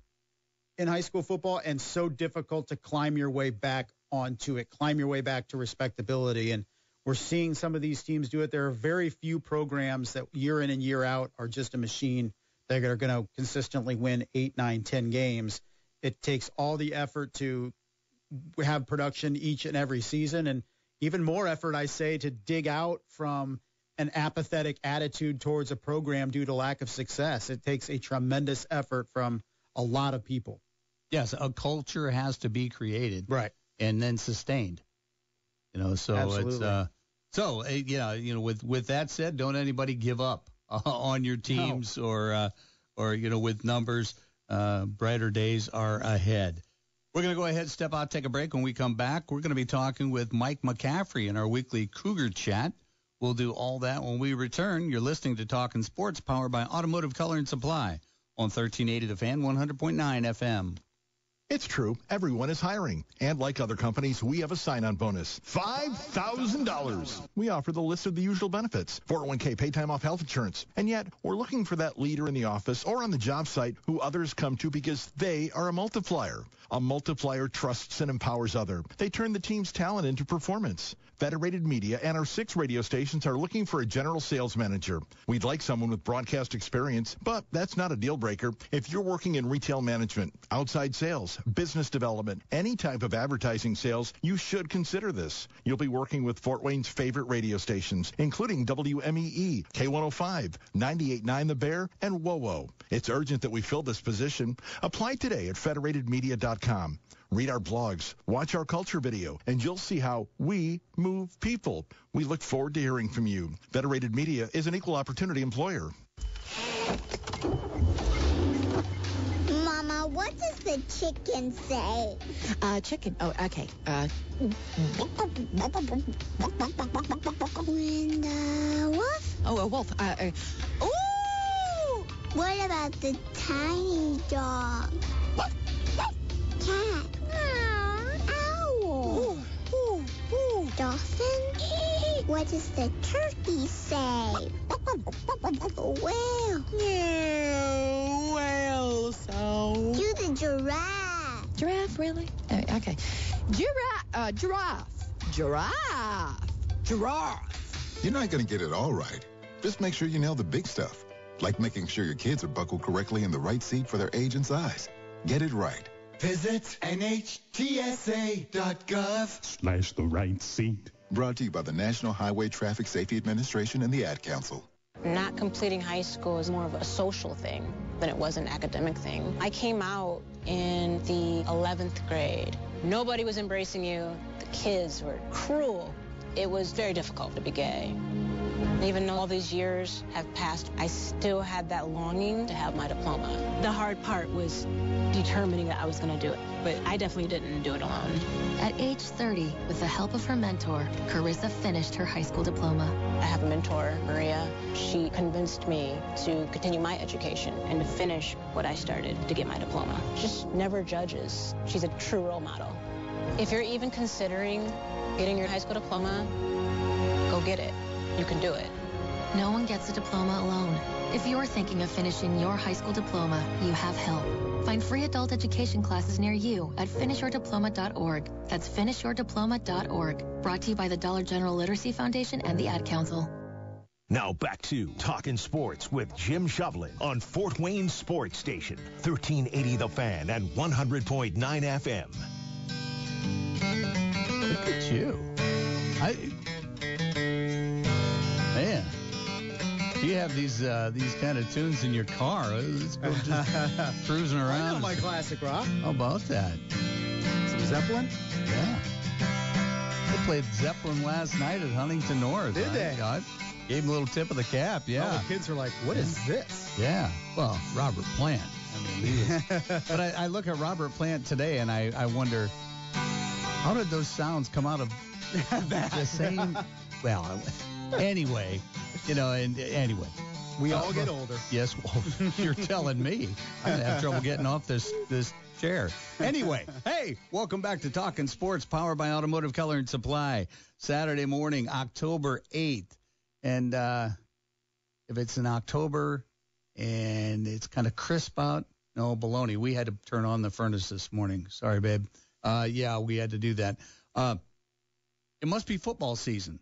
Speaker 3: in high school football and so difficult to climb your way back onto it, climb your way back to respectability. And we're seeing some of these teams do it. There are very few programs that year in and year out are just a machine that are going to consistently win eight, nine, ten games. It takes all the effort to have production each and every season, and even more effort, I say, to dig out from an apathetic attitude towards a program due to lack of success. It takes a tremendous effort from a lot of people.
Speaker 2: Yes, a culture has to be created,
Speaker 3: Right.
Speaker 2: and then sustained. You know, so it's
Speaker 3: Absolutely.
Speaker 2: uh, so uh, you know, you know, with with that said, don't anybody give up uh, on your teams or uh, or you know, with numbers. Uh, brighter days are ahead. We're going to go ahead, and step out, take a break. When we come back, we're going to be talking with Mike McCaffrey in our weekly Cougar Chat. We'll do all that when we return. You're listening to Talking Sports, powered by Automotive Color and Supply on 1380 The Fan, 100.9 FM.
Speaker 9: It's true. Everyone is hiring. And like other companies, we have a sign-on bonus. $5,000. We offer the list of the usual benefits. 401k, pay time off health insurance. And yet, we're looking for that leader in the office or on the job site who others come to because they are a multiplier. A multiplier trusts and empowers other. They turn the team's talent into performance. Federated Media and our six radio stations are looking for a general sales manager. We'd like someone with broadcast experience, but that's not a deal breaker. If you're working in retail management, outside sales, business development, any type of advertising sales, you should consider this. You'll be working with Fort Wayne's favorite radio stations, including WMEE, K105, 98.9 The Bear, and WOWO. It's urgent that we fill this position. Apply today at federatedmedia.com. Read our blogs, watch our culture video, and you'll see how we move people. We look forward to hearing from you. Federated Media is an equal opportunity employer.
Speaker 10: Mama, what does the chicken say?
Speaker 11: Uh, chicken. Oh, okay. Uh,
Speaker 10: when the wolf?
Speaker 11: oh, a wolf. Uh, uh, ooh!
Speaker 10: What about the tiny dog? Cat. Owl. Dolphin? What does the turkey say? Whale.
Speaker 11: Yeah, whale sound.
Speaker 10: Do the giraffe.
Speaker 11: Giraffe, really? Oh, okay. Giraffe. Uh, giraffe. Giraffe. Giraffe.
Speaker 12: You're not going to get it all right. Just make sure you nail the big stuff, like making sure your kids are buckled correctly in the right seat for their age and size. Get it right.
Speaker 13: Visit NHTSA.gov
Speaker 14: slash the right seat.
Speaker 12: Brought to you by the National Highway Traffic Safety Administration and the Ad Council.
Speaker 15: Not completing high school is more of a social thing than it was an academic thing. I came out in the 11th grade. Nobody was embracing you. The kids were cruel. It was very difficult to be gay. Even though all these years have passed, I still had that longing to have my diploma. The hard part was determining that I was going to do it, but I definitely didn't do it alone.
Speaker 16: At age 30, with the help of her mentor, Carissa finished her high school diploma.
Speaker 15: I have a mentor, Maria. She convinced me to continue my education and to finish what I started to get my diploma. Just never judges. She's a true role model. If you're even considering getting your high school diploma, go get it. You can do it.
Speaker 16: No one gets a diploma alone. If you're thinking of finishing your high school diploma, you have help. Find free adult education classes near you at finishyourdiploma.org. That's finishyourdiploma.org. Brought to you by the Dollar General Literacy Foundation and the Ad Council.
Speaker 1: Now back to Talking Sports with Jim Shovlin on Fort Wayne Sports Station, 1380 The Fan and 100.9 FM.
Speaker 2: Look at you. I you have these uh, these kind of tunes in your car. It's just cruising around.
Speaker 3: I know my classic rock.
Speaker 2: How about that?
Speaker 3: Some Zeppelin.
Speaker 2: Yeah. They played Zeppelin last night at Huntington North.
Speaker 3: Did
Speaker 2: I,
Speaker 3: they?
Speaker 2: I gave them a little tip of the cap. Yeah.
Speaker 3: All the kids are like, "What is this?"
Speaker 2: Yeah. Well, Robert Plant. I mean, was, but I, I look at Robert Plant today and I, I wonder how did those sounds come out of the same? Well, anyway, you know, and anyway.
Speaker 3: We
Speaker 2: Uh,
Speaker 3: all get older.
Speaker 2: Yes, well, you're telling me. I'm gonna have trouble getting off this this chair. Anyway, hey, welcome back to Talking Sports, powered by Automotive Color and Supply. Saturday morning, October 8th, and uh, if it's in October and it's kind of crisp out, no baloney. We had to turn on the furnace this morning. Sorry, babe. Uh, yeah, we had to do that. Uh, it must be football season.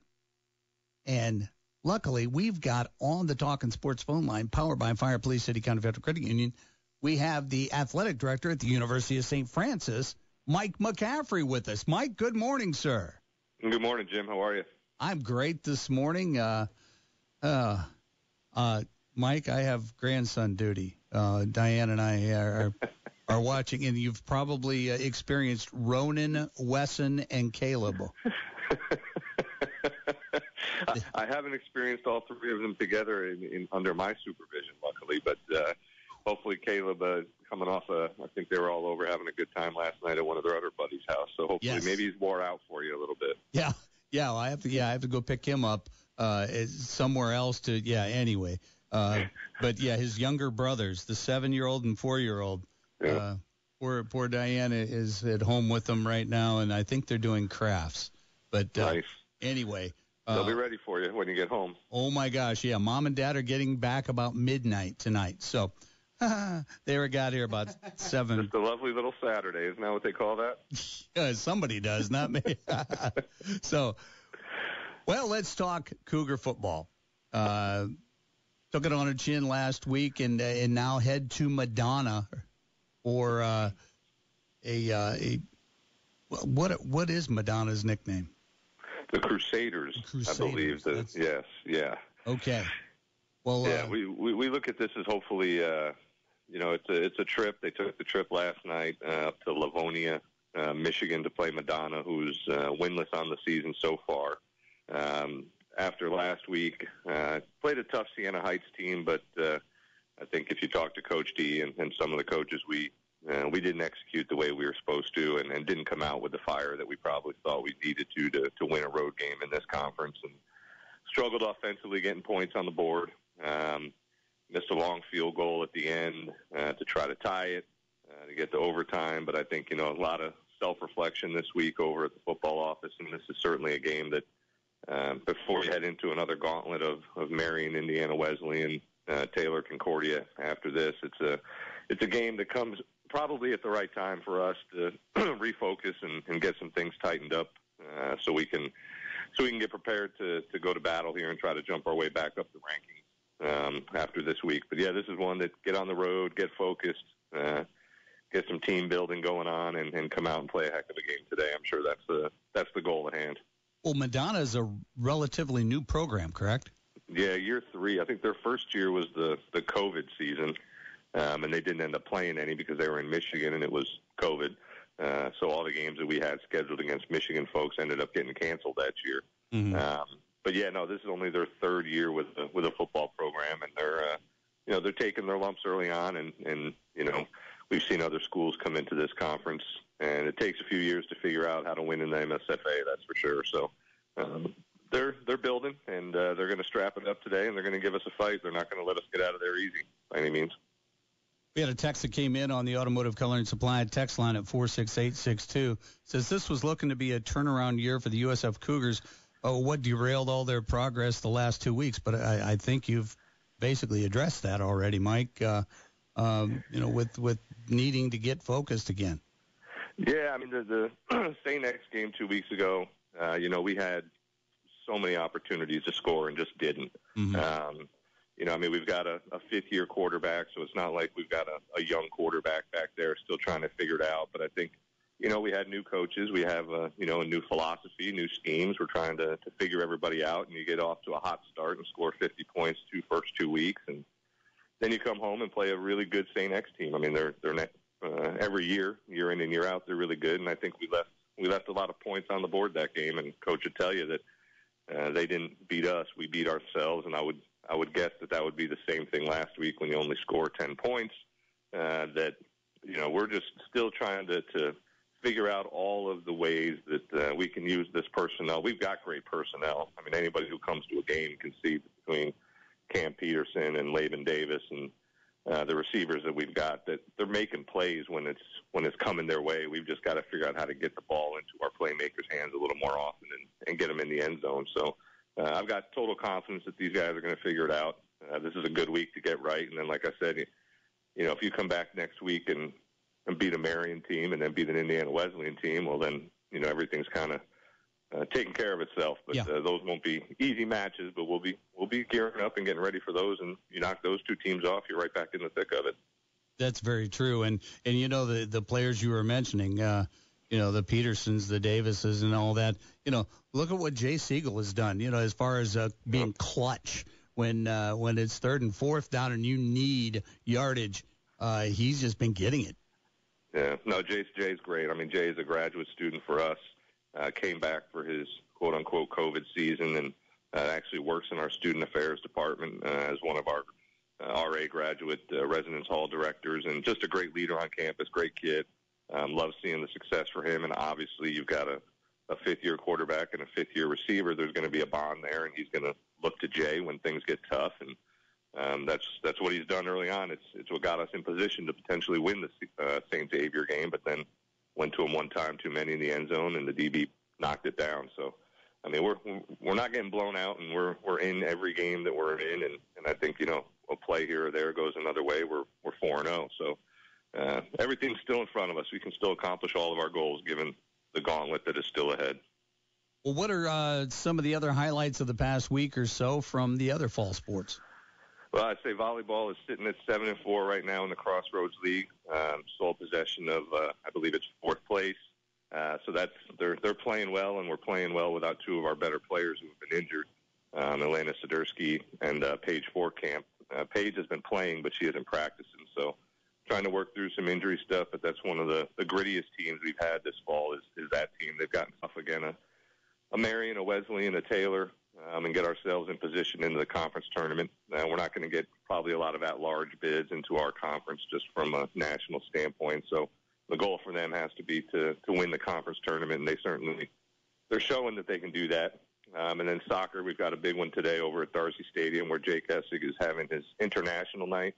Speaker 2: And luckily, we've got on the Talk and Sports phone line, powered by Fire Police City County Federal Credit Union, we have the athletic director at the University of St. Francis, Mike McCaffrey, with us. Mike, good morning, sir.
Speaker 17: Good morning, Jim. How are you?
Speaker 2: I'm great this morning. Uh, uh, uh, Mike, I have grandson duty. Uh, Diane and I are, are, are watching, and you've probably uh, experienced Ronan, Wesson, and Caleb.
Speaker 17: I, haven't experienced all three of them together in, in under my supervision, luckily. But uh, hopefully, Caleb uh, coming off. Uh, I think they were all over having a good time last night at one of their other buddies' house. So hopefully,
Speaker 2: Yes.
Speaker 17: maybe he's wore out for you a little bit.
Speaker 2: Yeah, yeah. Well, I have to. Yeah, I have to go pick him up uh, somewhere else to. Yeah. Anyway, uh, but yeah, his younger brothers, the seven-year-old and four-year-old. Uh, Poor poor Diana is at home with them right now, and I think they're doing crafts. But uh,
Speaker 17: Nice.
Speaker 2: anyway,
Speaker 17: They'll
Speaker 2: uh,
Speaker 17: be ready for you when you get home.
Speaker 2: oh my gosh, yeah, mom and dad are getting back about midnight tonight. So they were got here about seven.
Speaker 17: Just a lovely little Saturday, isn't that what they call that?
Speaker 2: Uh, somebody does, not me. so, well, let's talk Cougar football. Uh, took it on a chin last week, and uh, and now head to Madonna, or uh, a uh, a what what is Madonna's nickname?
Speaker 17: The Crusaders, I believe. The, yes, yeah.
Speaker 2: Okay. Well,
Speaker 17: yeah,
Speaker 2: uh,
Speaker 17: we, we we look at this as hopefully, uh, you know, it's a it's a trip. They took the trip last night uh, up to Livonia, uh, Michigan, to play Madonna, who's uh, winless on the season so far. Um, after last week, uh, played a tough Siena Heights team, but uh, I think if you talk to Coach D and, and some of the coaches, we uh, we didn't execute the way we were supposed to, and, and didn't come out with the fire that we probably thought we needed to to to win a road game in this conference, and struggled offensively getting points on the board. Um, missed a long field goal at the end uh, to try to tie it uh, to get to overtime, but I think you know a lot of self-reflection this week over at the football office, and this is certainly a game that um, before we head into another gauntlet of, of Marion, Indiana Wesleyan, uh, Taylor Concordia. After this, it's a it's a game that comes probably at the right time for us to refocus and, and get some things tightened up, uh, so we can so we can get prepared to to go to battle here and try to jump our way back up the rankings um, after this week. But yeah, this is one that get on the road, get focused. Uh, Get some team building going on and, and come out and play a heck of a game today. I'm sure that's the that's the goal at hand.
Speaker 2: well, Madonna is a relatively new program, correct?
Speaker 17: Yeah, year three. I think their first year was the the COVID season, um, and they didn't end up playing any because they were in Michigan and it was COVID. Uh, so all the games that we had scheduled against Michigan folks ended up getting canceled that year. Um, but yeah, no, this is only their third year with a, with a football program, and they're uh, you know they're taking their lumps early on, and and you know we've seen other schools come into this conference, and it takes a few years to figure out how to win in the MSFA. That's for sure. So. Um, they're they're building and uh, they're going to strap it up today and they're going to give us a fight. They're not going to let us get out of there easy by any means.
Speaker 2: We had a text that came in on the Automotive Color and Supply text line at 46862. Says this was looking to be a turnaround year for the USF Cougars. Oh, what derailed all their progress the last two weeks? But I, I think you've basically addressed that already, Mike. Uh, um, you know, with with needing to get focused again.
Speaker 17: Yeah, I mean the the St. X game two weeks ago. Uh, you know we had so many opportunities to score and just didn't. Um, you know, I mean, we've got a, a fifth-year quarterback, so it's not like we've got a, a young quarterback back there still trying to figure it out. But I think, you know, we had new coaches, we have, a, you know, a new philosophy, new schemes. We're trying to, to figure everybody out, and you get off to a hot start and score 50 points two first two weeks, and then you come home and play a really good St. X team. I mean, they're they're ne- uh, every year, year in and year out, they're really good, and I think we left we left a lot of points on the board that game. And coach would tell you that uh, they didn't beat us; we beat ourselves. And I would I would guess that that would be the same thing last week when you only score ten points. Uh, that you know we're just still trying to to figure out all of the ways that uh, we can use this personnel. We've got great personnel. I mean, anybody who comes to a game can see between Cam Peterson and Laban Davis and uh, the receivers that we've got that they're making plays when it's when it's coming their way. We've just got to figure out how to get the ball into our playmakers' hands a little more often and, and get them in the end zone. So uh, I've got total confidence that these guys are going to figure it out. Uh, this is a good week to get right, and then like I said, you, you know, if you come back next week and and beat a Marion team and then beat an Indiana Wesleyan team, well then you know everything's kind of uh, taking care of itself. But
Speaker 2: Yeah.
Speaker 17: uh, those won't be easy matches, but we'll be we'll be gearing up and getting ready for those. And you knock those two teams off, you're right back in the thick of it.
Speaker 2: That's very true. And and you know the the players you were mentioning, uh, you know the Petersons, the Davises, and all that. You know, look at what Jay Siegel has done. You know, as far as uh, being clutch when uh, when it's third and fourth down and you need yardage, uh, he's just been getting it.
Speaker 17: Yeah, no, Jay's Jay's great. I mean, Jay is a graduate student for us. Uh, came back for his quote unquote COVID season and uh, actually works in our student affairs department uh, as one of our uh, RA graduate uh, residence hall directors, and just a great leader on campus. Great kid. Um, love seeing the success for him, and obviously you've got a, a fifth year quarterback and a fifth year receiver. There's going to be a bond there, and he's going to look to Jay when things get tough and Um, that's that's what he's done early on. It's it's what got us in position to potentially win the uh, St. Xavier game, but then went to him one time too many in the end zone, and the DB knocked it down. So, I mean, we're we're not getting blown out, and we're we're in every game that we're in, and and I think you know a play here or there goes another way. We're we're four and zero, so uh, everything's still in front of us. We can still accomplish all of our goals given the gauntlet that is still ahead.
Speaker 2: Well, what are uh, some of the other highlights of the past week or so from the other fall sports?
Speaker 17: Well, I'd say volleyball is sitting at seven and four right now in the Crossroads League. Um, sole possession of, uh, I believe it's fourth place. Uh, so that's they're they're playing well, and we're playing well without two of our better players who have been injured, um, Elena Sidursky and uh, Paige Forkamp. Uh, Paige has been playing, but she isn't practicing. So trying to work through some injury stuff. But that's one of the the grittiest teams we've had this fall is is that team. They've gotten off again. A, a Marion, a Wesley, and a Taylor, um, and get ourselves in position into the conference tournament. Uh, we're not going to get probably a lot of at-large bids into our conference just from a national standpoint. So the goal for them has to be to to win the conference tournament, and they certainly they're showing that they can do that. Um, and then soccer, we've got a big one today over at D'Arcy Stadium where Jake Essig is having his international night.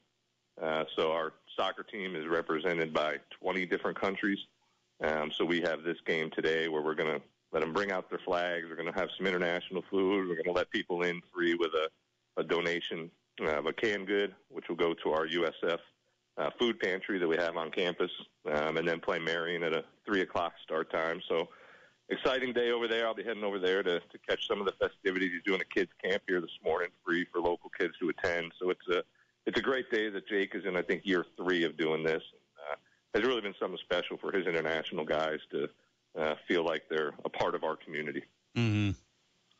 Speaker 17: Uh, so our soccer team is represented by 20 different countries. Um, so we have this game today where we're going to let them bring out their flags. We're going to have some international food. We're going to let people in free with a, a donation of a canned good, which will go to our USF uh, food pantry that we have on campus, um, and then play Marion at a three o'clock start time. So exciting day over there. I'll be heading over there to, to catch some of the festivities. He's doing a kids camp here this morning, free for local kids to attend. So it's a it's a great day that Jake is in. I think year three of doing this. Uh, has really been something special for his international guys to uh, feel like they're a part of our community.
Speaker 2: Mm-hmm.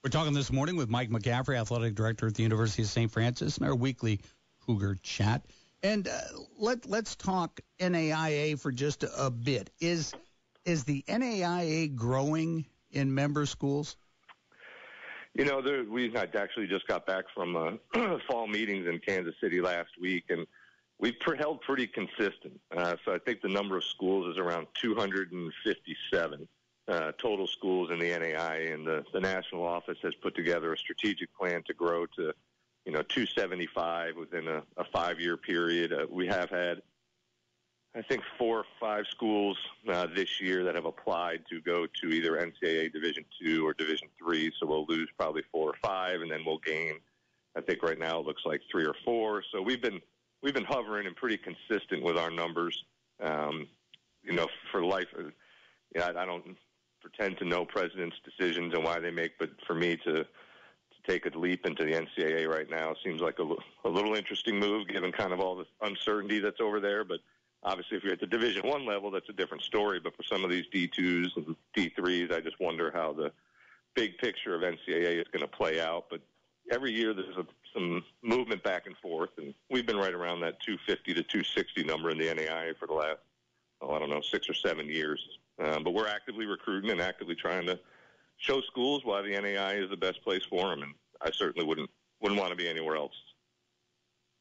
Speaker 2: We're talking this morning with Mike McCaffrey, athletic director at the University of St. Francis, in our weekly Cougar chat. And uh, let let's talk NAIA for just a, a bit. Is is the NAIA growing in member schools?
Speaker 17: You know, there, we actually just got back from uh, fall meetings in Kansas City last week, and we've pre- held pretty consistent. Uh, so I think the number of schools is around 257 uh, total schools in the NAI, and the, the national office has put together a strategic plan to grow to you know, 275 within a, a five-year period. Uh, we have had, I think, four or five schools uh, this year that have applied to go to either NCAA Division two or Division three. So we'll lose probably four or five, and then we'll gain. I think right now it looks like three or four. So we've been we've been hovering and pretty consistent with our numbers. Um, you know, for life, uh, yeah, I, I don't pretend to know presidents' decisions and why they make, but for me to take a leap into the NCAA right now. Seems like a, a little interesting move given kind of all the uncertainty that's over there. But obviously, if you're at the Division One level, that's a different story. But for some of these D2s and D3s, I just wonder how the big picture of NCAA is going to play out. But every year there's a, some movement back and forth, and we've been right around that 250 to 260 number in the NAIA for the last, oh, I don't know, six or seven years. Um, but we're actively recruiting and actively trying to show schools why the NAI is the best place for them, and I certainly wouldn't wouldn't want to be anywhere else.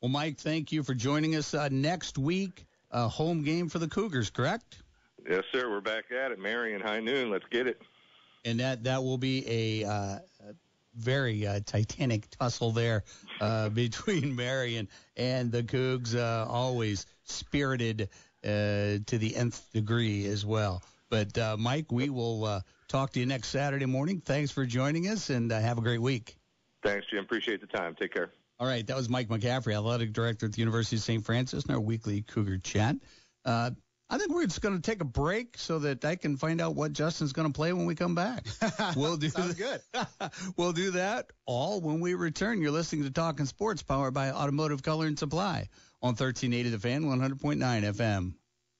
Speaker 2: Well, Mike, thank you for joining us uh, next week. A home game for the Cougars, correct?
Speaker 17: Yes, sir. We're back at it, Marion High Noon. Let's get it.
Speaker 2: And that that will be a, uh, very uh, titanic tussle there uh, between Marion and the Cougs. Uh, always spirited uh, to the nth degree as well. But uh, Mike, we will uh, talk to you next Saturday morning. Thanks for joining us, and uh, have a great week.
Speaker 17: Thanks, Jim. Appreciate the time. Take care.
Speaker 2: All right, that was Mike McCaffrey, athletic director at the University of St. Francis, in our weekly Cougar chat. Uh, I think we're just going to take a break so that I can find out what Justin's going to play when we come back.
Speaker 3: We'll do Sounds good.
Speaker 2: we'll do that all when we return. You're listening to Talking Sports, powered by Automotive Color and Supply on 1380 The Fan, 100.9 FM.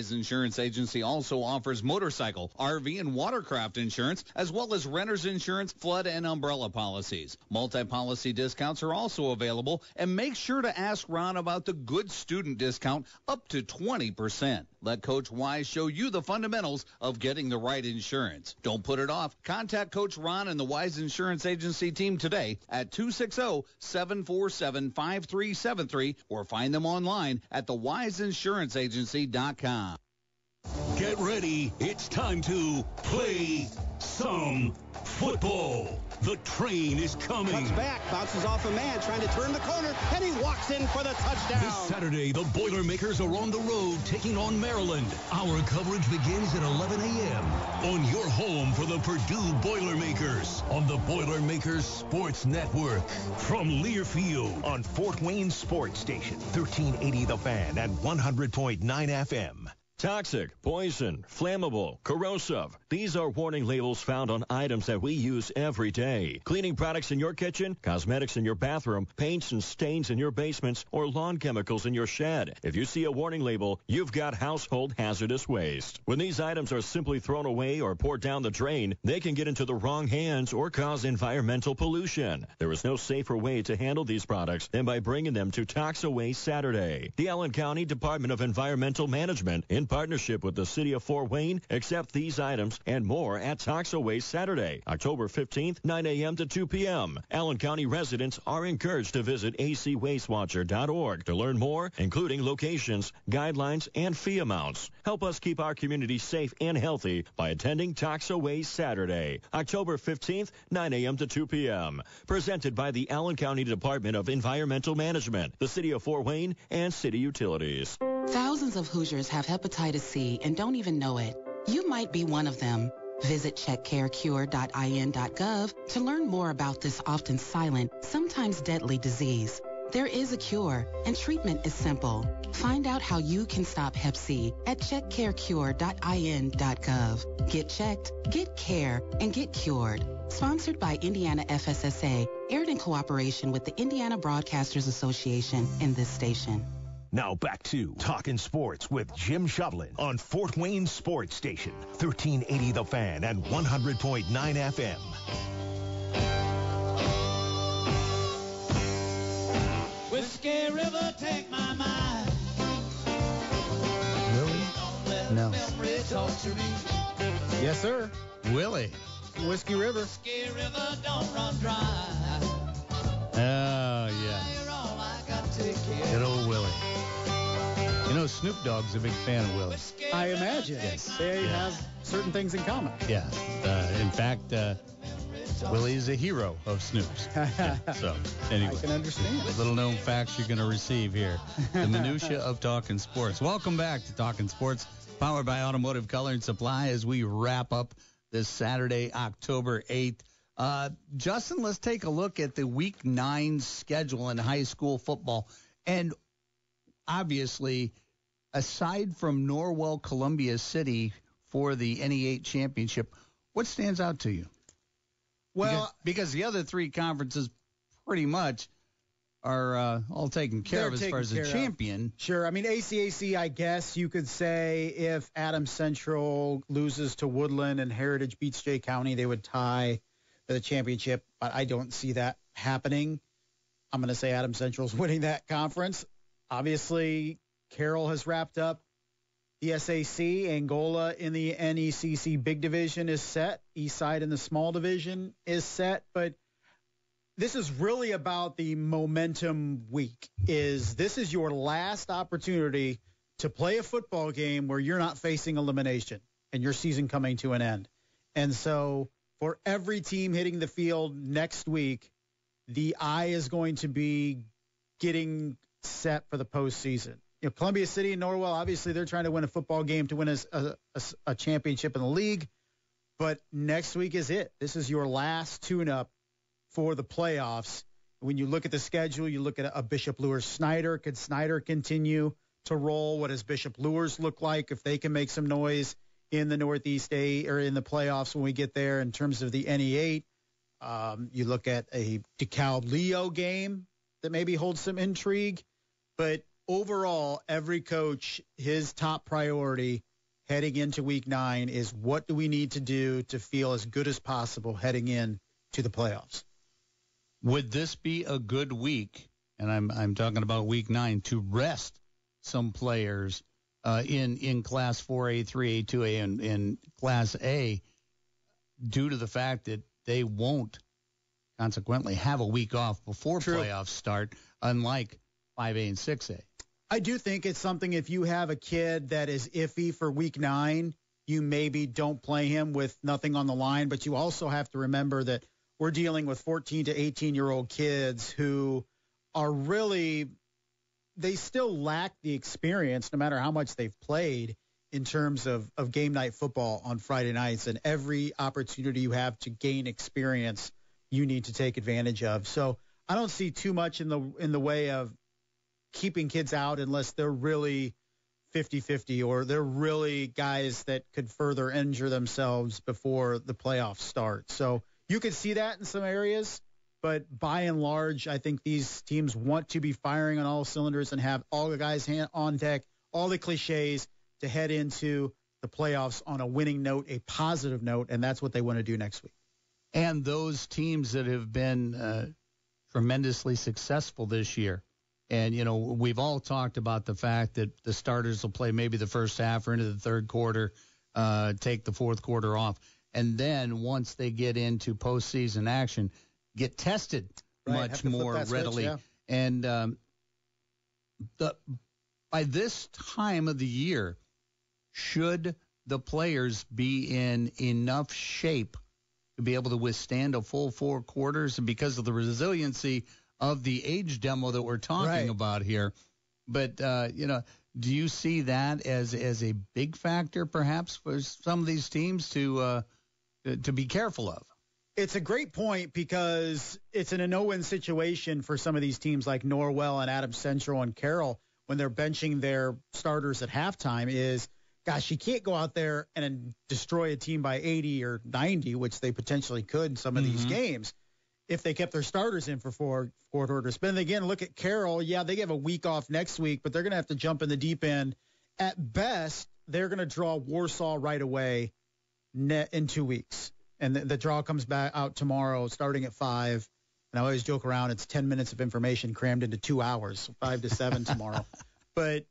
Speaker 13: Wise Insurance Agency also offers motorcycle, RV, and watercraft insurance, as well as renter's insurance, flood, and umbrella policies. Multi-policy discounts are also available, and make sure to ask Ron about the good student discount up to 20%. Let Coach Wise show you the fundamentals of getting the right insurance. Don't put it off. Contact Coach Ron and the Wise Insurance Agency team today at 260-747-5373 or find them online at thewiseinsuranceagency.com.
Speaker 18: Get ready. It's time to play some football. The train is coming.
Speaker 19: Cuts back, bounces off a man, trying to turn the corner, and he walks in for the touchdown.
Speaker 18: This Saturday, the Boilermakers are on the road taking on Maryland. Our coverage begins at 11 a.m. on your home for the Purdue Boilermakers on the Boilermakers Sports Network from Learfield
Speaker 1: on Fort Wayne Sports Station, 1380 The Fan and 100.9 FM.
Speaker 20: Toxic, poison, flammable, corrosive. These are warning labels found on items that we use every day. Cleaning products in your kitchen, cosmetics in your bathroom, paints and stains in your basements, or lawn chemicals in your shed. If you see a warning label, you've got household hazardous waste. When these items are simply thrown away or poured down the drain, they can get into the wrong hands or cause environmental pollution. There is no safer way to handle these products than by bringing them to Toxaway Saturday. The Allen County Department of Environmental Management in partnership with the City of Fort Wayne accept these items and more at Toxaway Saturday, October 15th, 9 a.m. to 2 p.m. Allen County residents are encouraged to visit acwastewatcher.org to learn more, including locations, guidelines, and fee amounts. Help us keep our community safe and healthy by attending Toxaway Saturday, October 15th, 9 a.m. to 2 p.m. Presented by the Allen County Department of Environmental Management, the City of Fort Wayne, and City Utilities.
Speaker 21: Thousands of Hoosiers have hepatitis C and don't even know it. You might be one of them. Visit checkcarecure.in.gov to learn more about this often silent, sometimes deadly disease. There is a cure, and treatment is simple. Find out how you can stop Hep C at checkcarecure.in.gov. Get checked, get care, and get cured. Sponsored by Indiana FSSA, aired in cooperation with the Indiana Broadcasters Association and this station.
Speaker 1: Now back to Talking Sports with Jim Shovlin on Fort Wayne Sports Station, 1380 The Fan and 100.9 FM.
Speaker 22: Whiskey River, take my mind.
Speaker 2: Willie? No.
Speaker 3: Yes, sir.
Speaker 2: Willie.
Speaker 3: Whiskey River.
Speaker 22: Whiskey River, don't run dry.
Speaker 2: Oh, yeah. Good old Willie. Know, Snoop Dogg's a big fan of Willie.
Speaker 3: I imagine.
Speaker 2: Yes.
Speaker 3: They
Speaker 2: Yeah.
Speaker 3: have certain things in common.
Speaker 2: Yeah. Uh, in fact, uh, Willie is a hero of Snoop's. so, anyway.
Speaker 3: I can understand.
Speaker 2: Little known facts you're going to receive here. The minutia of talking sports. Welcome back to Talking Sports, powered by Automotive Color and Supply as we wrap up this Saturday, October 8th. Uh, Justin, let's take a look at the Week Nine schedule in high school football, and obviously, aside from Norwell, Columbia City for the NE8 championship, what stands out to you?
Speaker 3: Well,
Speaker 2: because, because the other three conferences pretty much are uh, all taken care of as far as a
Speaker 3: care of.
Speaker 2: champion.
Speaker 3: Sure. I mean, ACAC, I guess you could say if Adams Central loses to Woodland and Heritage beats Jay County, they would tie for the championship. But I don't see that happening. I'm going to say Adams Central's winning that conference. Obviously, Carroll has wrapped up the SAC. Angola in the NECC big division is set. Eastside in the small division is set. But this is really about the momentum week is this is your last opportunity to play a football game where you're not facing elimination and your season coming to an end and so for every team hitting the field next week the eye is going to be getting set for the postseason you know columbia city and norwell obviously they're trying to win a football game to win a, a, a, championship in the league but next week is it this is your last tune-up for the playoffs. When you look at the schedule, you look at a Bishop Luers Snider. Could Snider continue to roll? What does Bishop Luers look like if they can make some noise in the Northeast A or in the playoffs when we get there in terms of the NE8? Um, you look at a DeKalb Leo game that maybe holds some intrigue, but overall, every coach, his top priority heading into week nine is what do we need to do to feel as good as possible heading in to the playoffs.
Speaker 2: Would this be a good week? And I'm I'm talking about week nine to rest some players uh, in in class 4A, 3A, 2A, and in class A due to the fact that they won't consequently have a week off before
Speaker 3: True.
Speaker 2: playoffs start, unlike 5A and 6A.
Speaker 3: I do think it's something if you have a kid that is iffy for week nine, you maybe don't play him with nothing on the line, but you also have to remember that we're dealing with 14 to 18 year old kids who are really, they still lack the experience no matter how much they've played in terms of, of game night football on Friday nights. And every opportunity you have to gain experience, you need to take advantage of. So I don't see too much in the in the way of keeping kids out unless they're really 50-50 or they're really guys that could further injure themselves before the playoffs start. So you could see that in some areas, but by and large, I think these teams want to be firing on all cylinders and have all the guys on deck, all the cliches to head into the playoffs on a winning note, a positive note, and that's what they want to do next week.
Speaker 2: And those teams that have been uh, tremendously successful this year. And, you know, we've all talked about the fact that the starters will play maybe the first half or into the third quarter, uh, take the fourth quarter off. And then once they get into postseason action, get tested
Speaker 3: Right,
Speaker 2: much more
Speaker 3: that switch,
Speaker 2: readily.
Speaker 3: yeah.
Speaker 2: And um, the by this time of the year, should the players be in enough shape to be able to withstand a full four quarters and because of the resiliency of the age demo that we're talking
Speaker 3: Right.
Speaker 2: about here. But uh, you know, do you see that as as a big factor perhaps for some of these teams to uh, to be careful of?
Speaker 3: It's a great point because it's in a no-win situation for some of these teams like Norwell and Adam Central and Carroll when they're benching their starters at halftime. Is gosh, you can't go out there and destroy a team by 80 or 90, which they potentially could in some of these
Speaker 2: Mhm.
Speaker 3: games if they kept their starters in for four quarters. But then again, look at Carroll. Yeah, they have a week off next week, but they're going to have to jump in the deep end. At best, they're going to draw Warsaw right away in two weeks. And the, the draw comes back out tomorrow, starting at five. And I always joke around; it's ten minutes of information crammed into two hours, five to seven tomorrow. But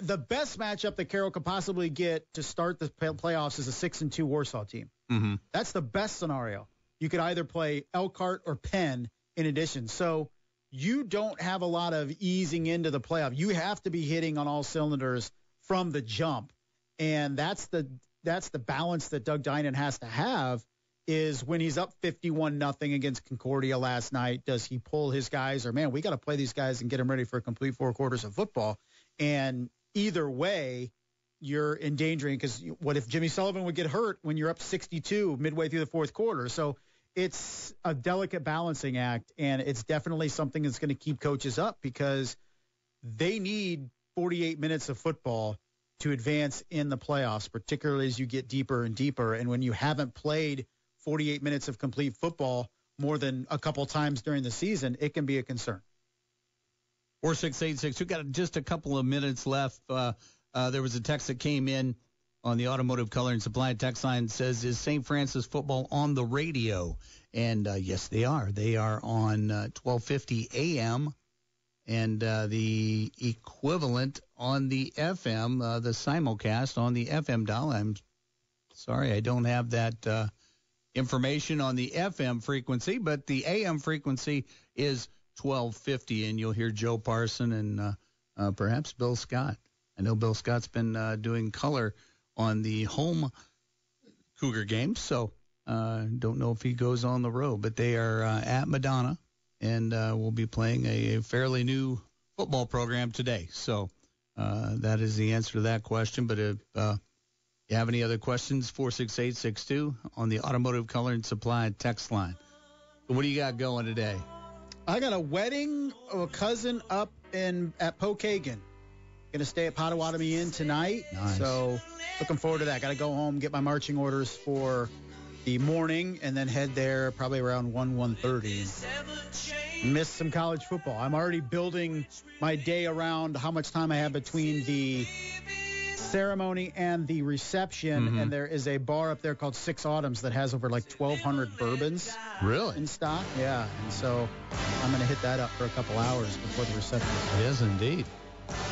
Speaker 3: the best matchup that Carroll could possibly get to start the playoffs is a six and two Warsaw team.
Speaker 2: Mm-hmm.
Speaker 3: That's the best scenario. You could either play Elkhart or Penn in addition. So you don't have a lot of easing into the playoff. You have to be hitting on all cylinders from the jump. And that's the that's the balance that Doug Dinan has to have is when he's up 51 nothing against Concordia last night, does he pull his guys or man, we got to play these guys and get them ready for a complete four quarters of football. And either way, you're endangering because what if Jimmy Sullivan would get hurt when you're up 62 midway through the fourth quarter? So it's a delicate balancing act, and it's definitely something that's going to keep coaches up because they need 48 minutes of football to advance in the playoffs, particularly as you get deeper and deeper. And when you haven't played 48 minutes of complete football more than a couple times during the season, it can be a concern.
Speaker 2: Four six eight six. we've got just a couple of minutes left. Uh, uh, there was a text that came in on the automotive color and supply text line says, "Is St. Francis football on the radio?" And uh, yes, they are. They are on uh, 1250 AM, and uh, the equivalent on the FM, uh, the simulcast on the FM dial. I'm sorry, I don't have that uh, information on the FM frequency, but the AM frequency is 1250, and you'll hear Joe Parson and uh, perhaps Bill Scott. I know Bill Scott's been doing color on the home Cougar game. so uh, don't know if he goes on the road, but they are uh, at Madonna, and uh, we'll be playing a fairly new football program today. So uh, that is the answer to that question. But if uh, you have any other questions, 46862 on the Automotive Color and Supply text line. What do you got going today?
Speaker 3: I got a wedding of a cousin up in at Pokagon. Going to stay at Potawatomi Inn tonight.
Speaker 2: Nice.
Speaker 3: So looking forward to that. Got to go home, get my marching orders for the morning, and then head there probably around 1, 1.30. Miss some college football. I'm already building my day around how much time I have between the ceremony and the reception.
Speaker 2: Mhm.
Speaker 3: And there is a bar up there called Six Autumns that has over like 1,200 bourbons
Speaker 2: Really?
Speaker 3: in stock. Yeah. And so I'm going to hit that up for a couple hours before the reception.
Speaker 2: It is indeed.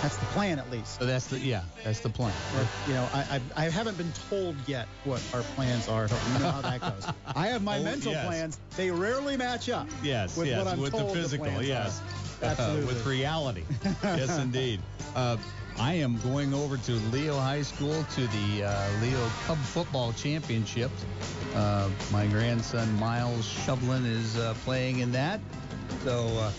Speaker 3: That's the plan, at least.
Speaker 2: So that's the yeah, that's the plan.
Speaker 3: But, you know, I, I I haven't been told yet what our plans are. You know how that goes. I have my
Speaker 2: Oh,
Speaker 3: mental
Speaker 2: yes.
Speaker 3: plans. They rarely match up.
Speaker 2: Yes,
Speaker 3: with
Speaker 2: yes,
Speaker 3: what I'm
Speaker 2: with the
Speaker 3: told
Speaker 2: physical,
Speaker 3: plans
Speaker 2: yes,
Speaker 3: are. Absolutely.
Speaker 2: with reality. yes, indeed. Uh, I am going over to Leo High School to the uh, Leo Cub Football Championship. Uh, my grandson Miles Shovlin is uh, playing in that, so uh,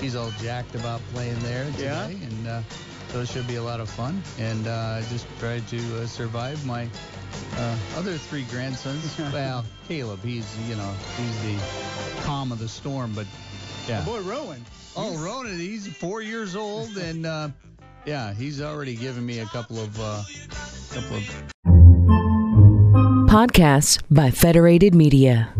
Speaker 2: he's all jacked about playing there today,
Speaker 3: Yeah?
Speaker 2: and uh, so it should be a lot of fun. And uh, I just tried to uh, survive my uh, other three grandsons. well, Caleb, he's you know he's the calm of the storm, but yeah.
Speaker 3: My boy Rowan.
Speaker 2: Oh, Ronan, he's four years old, and uh, yeah, he's already given me a couple of uh, couple of
Speaker 23: Podcasts by Federated Media.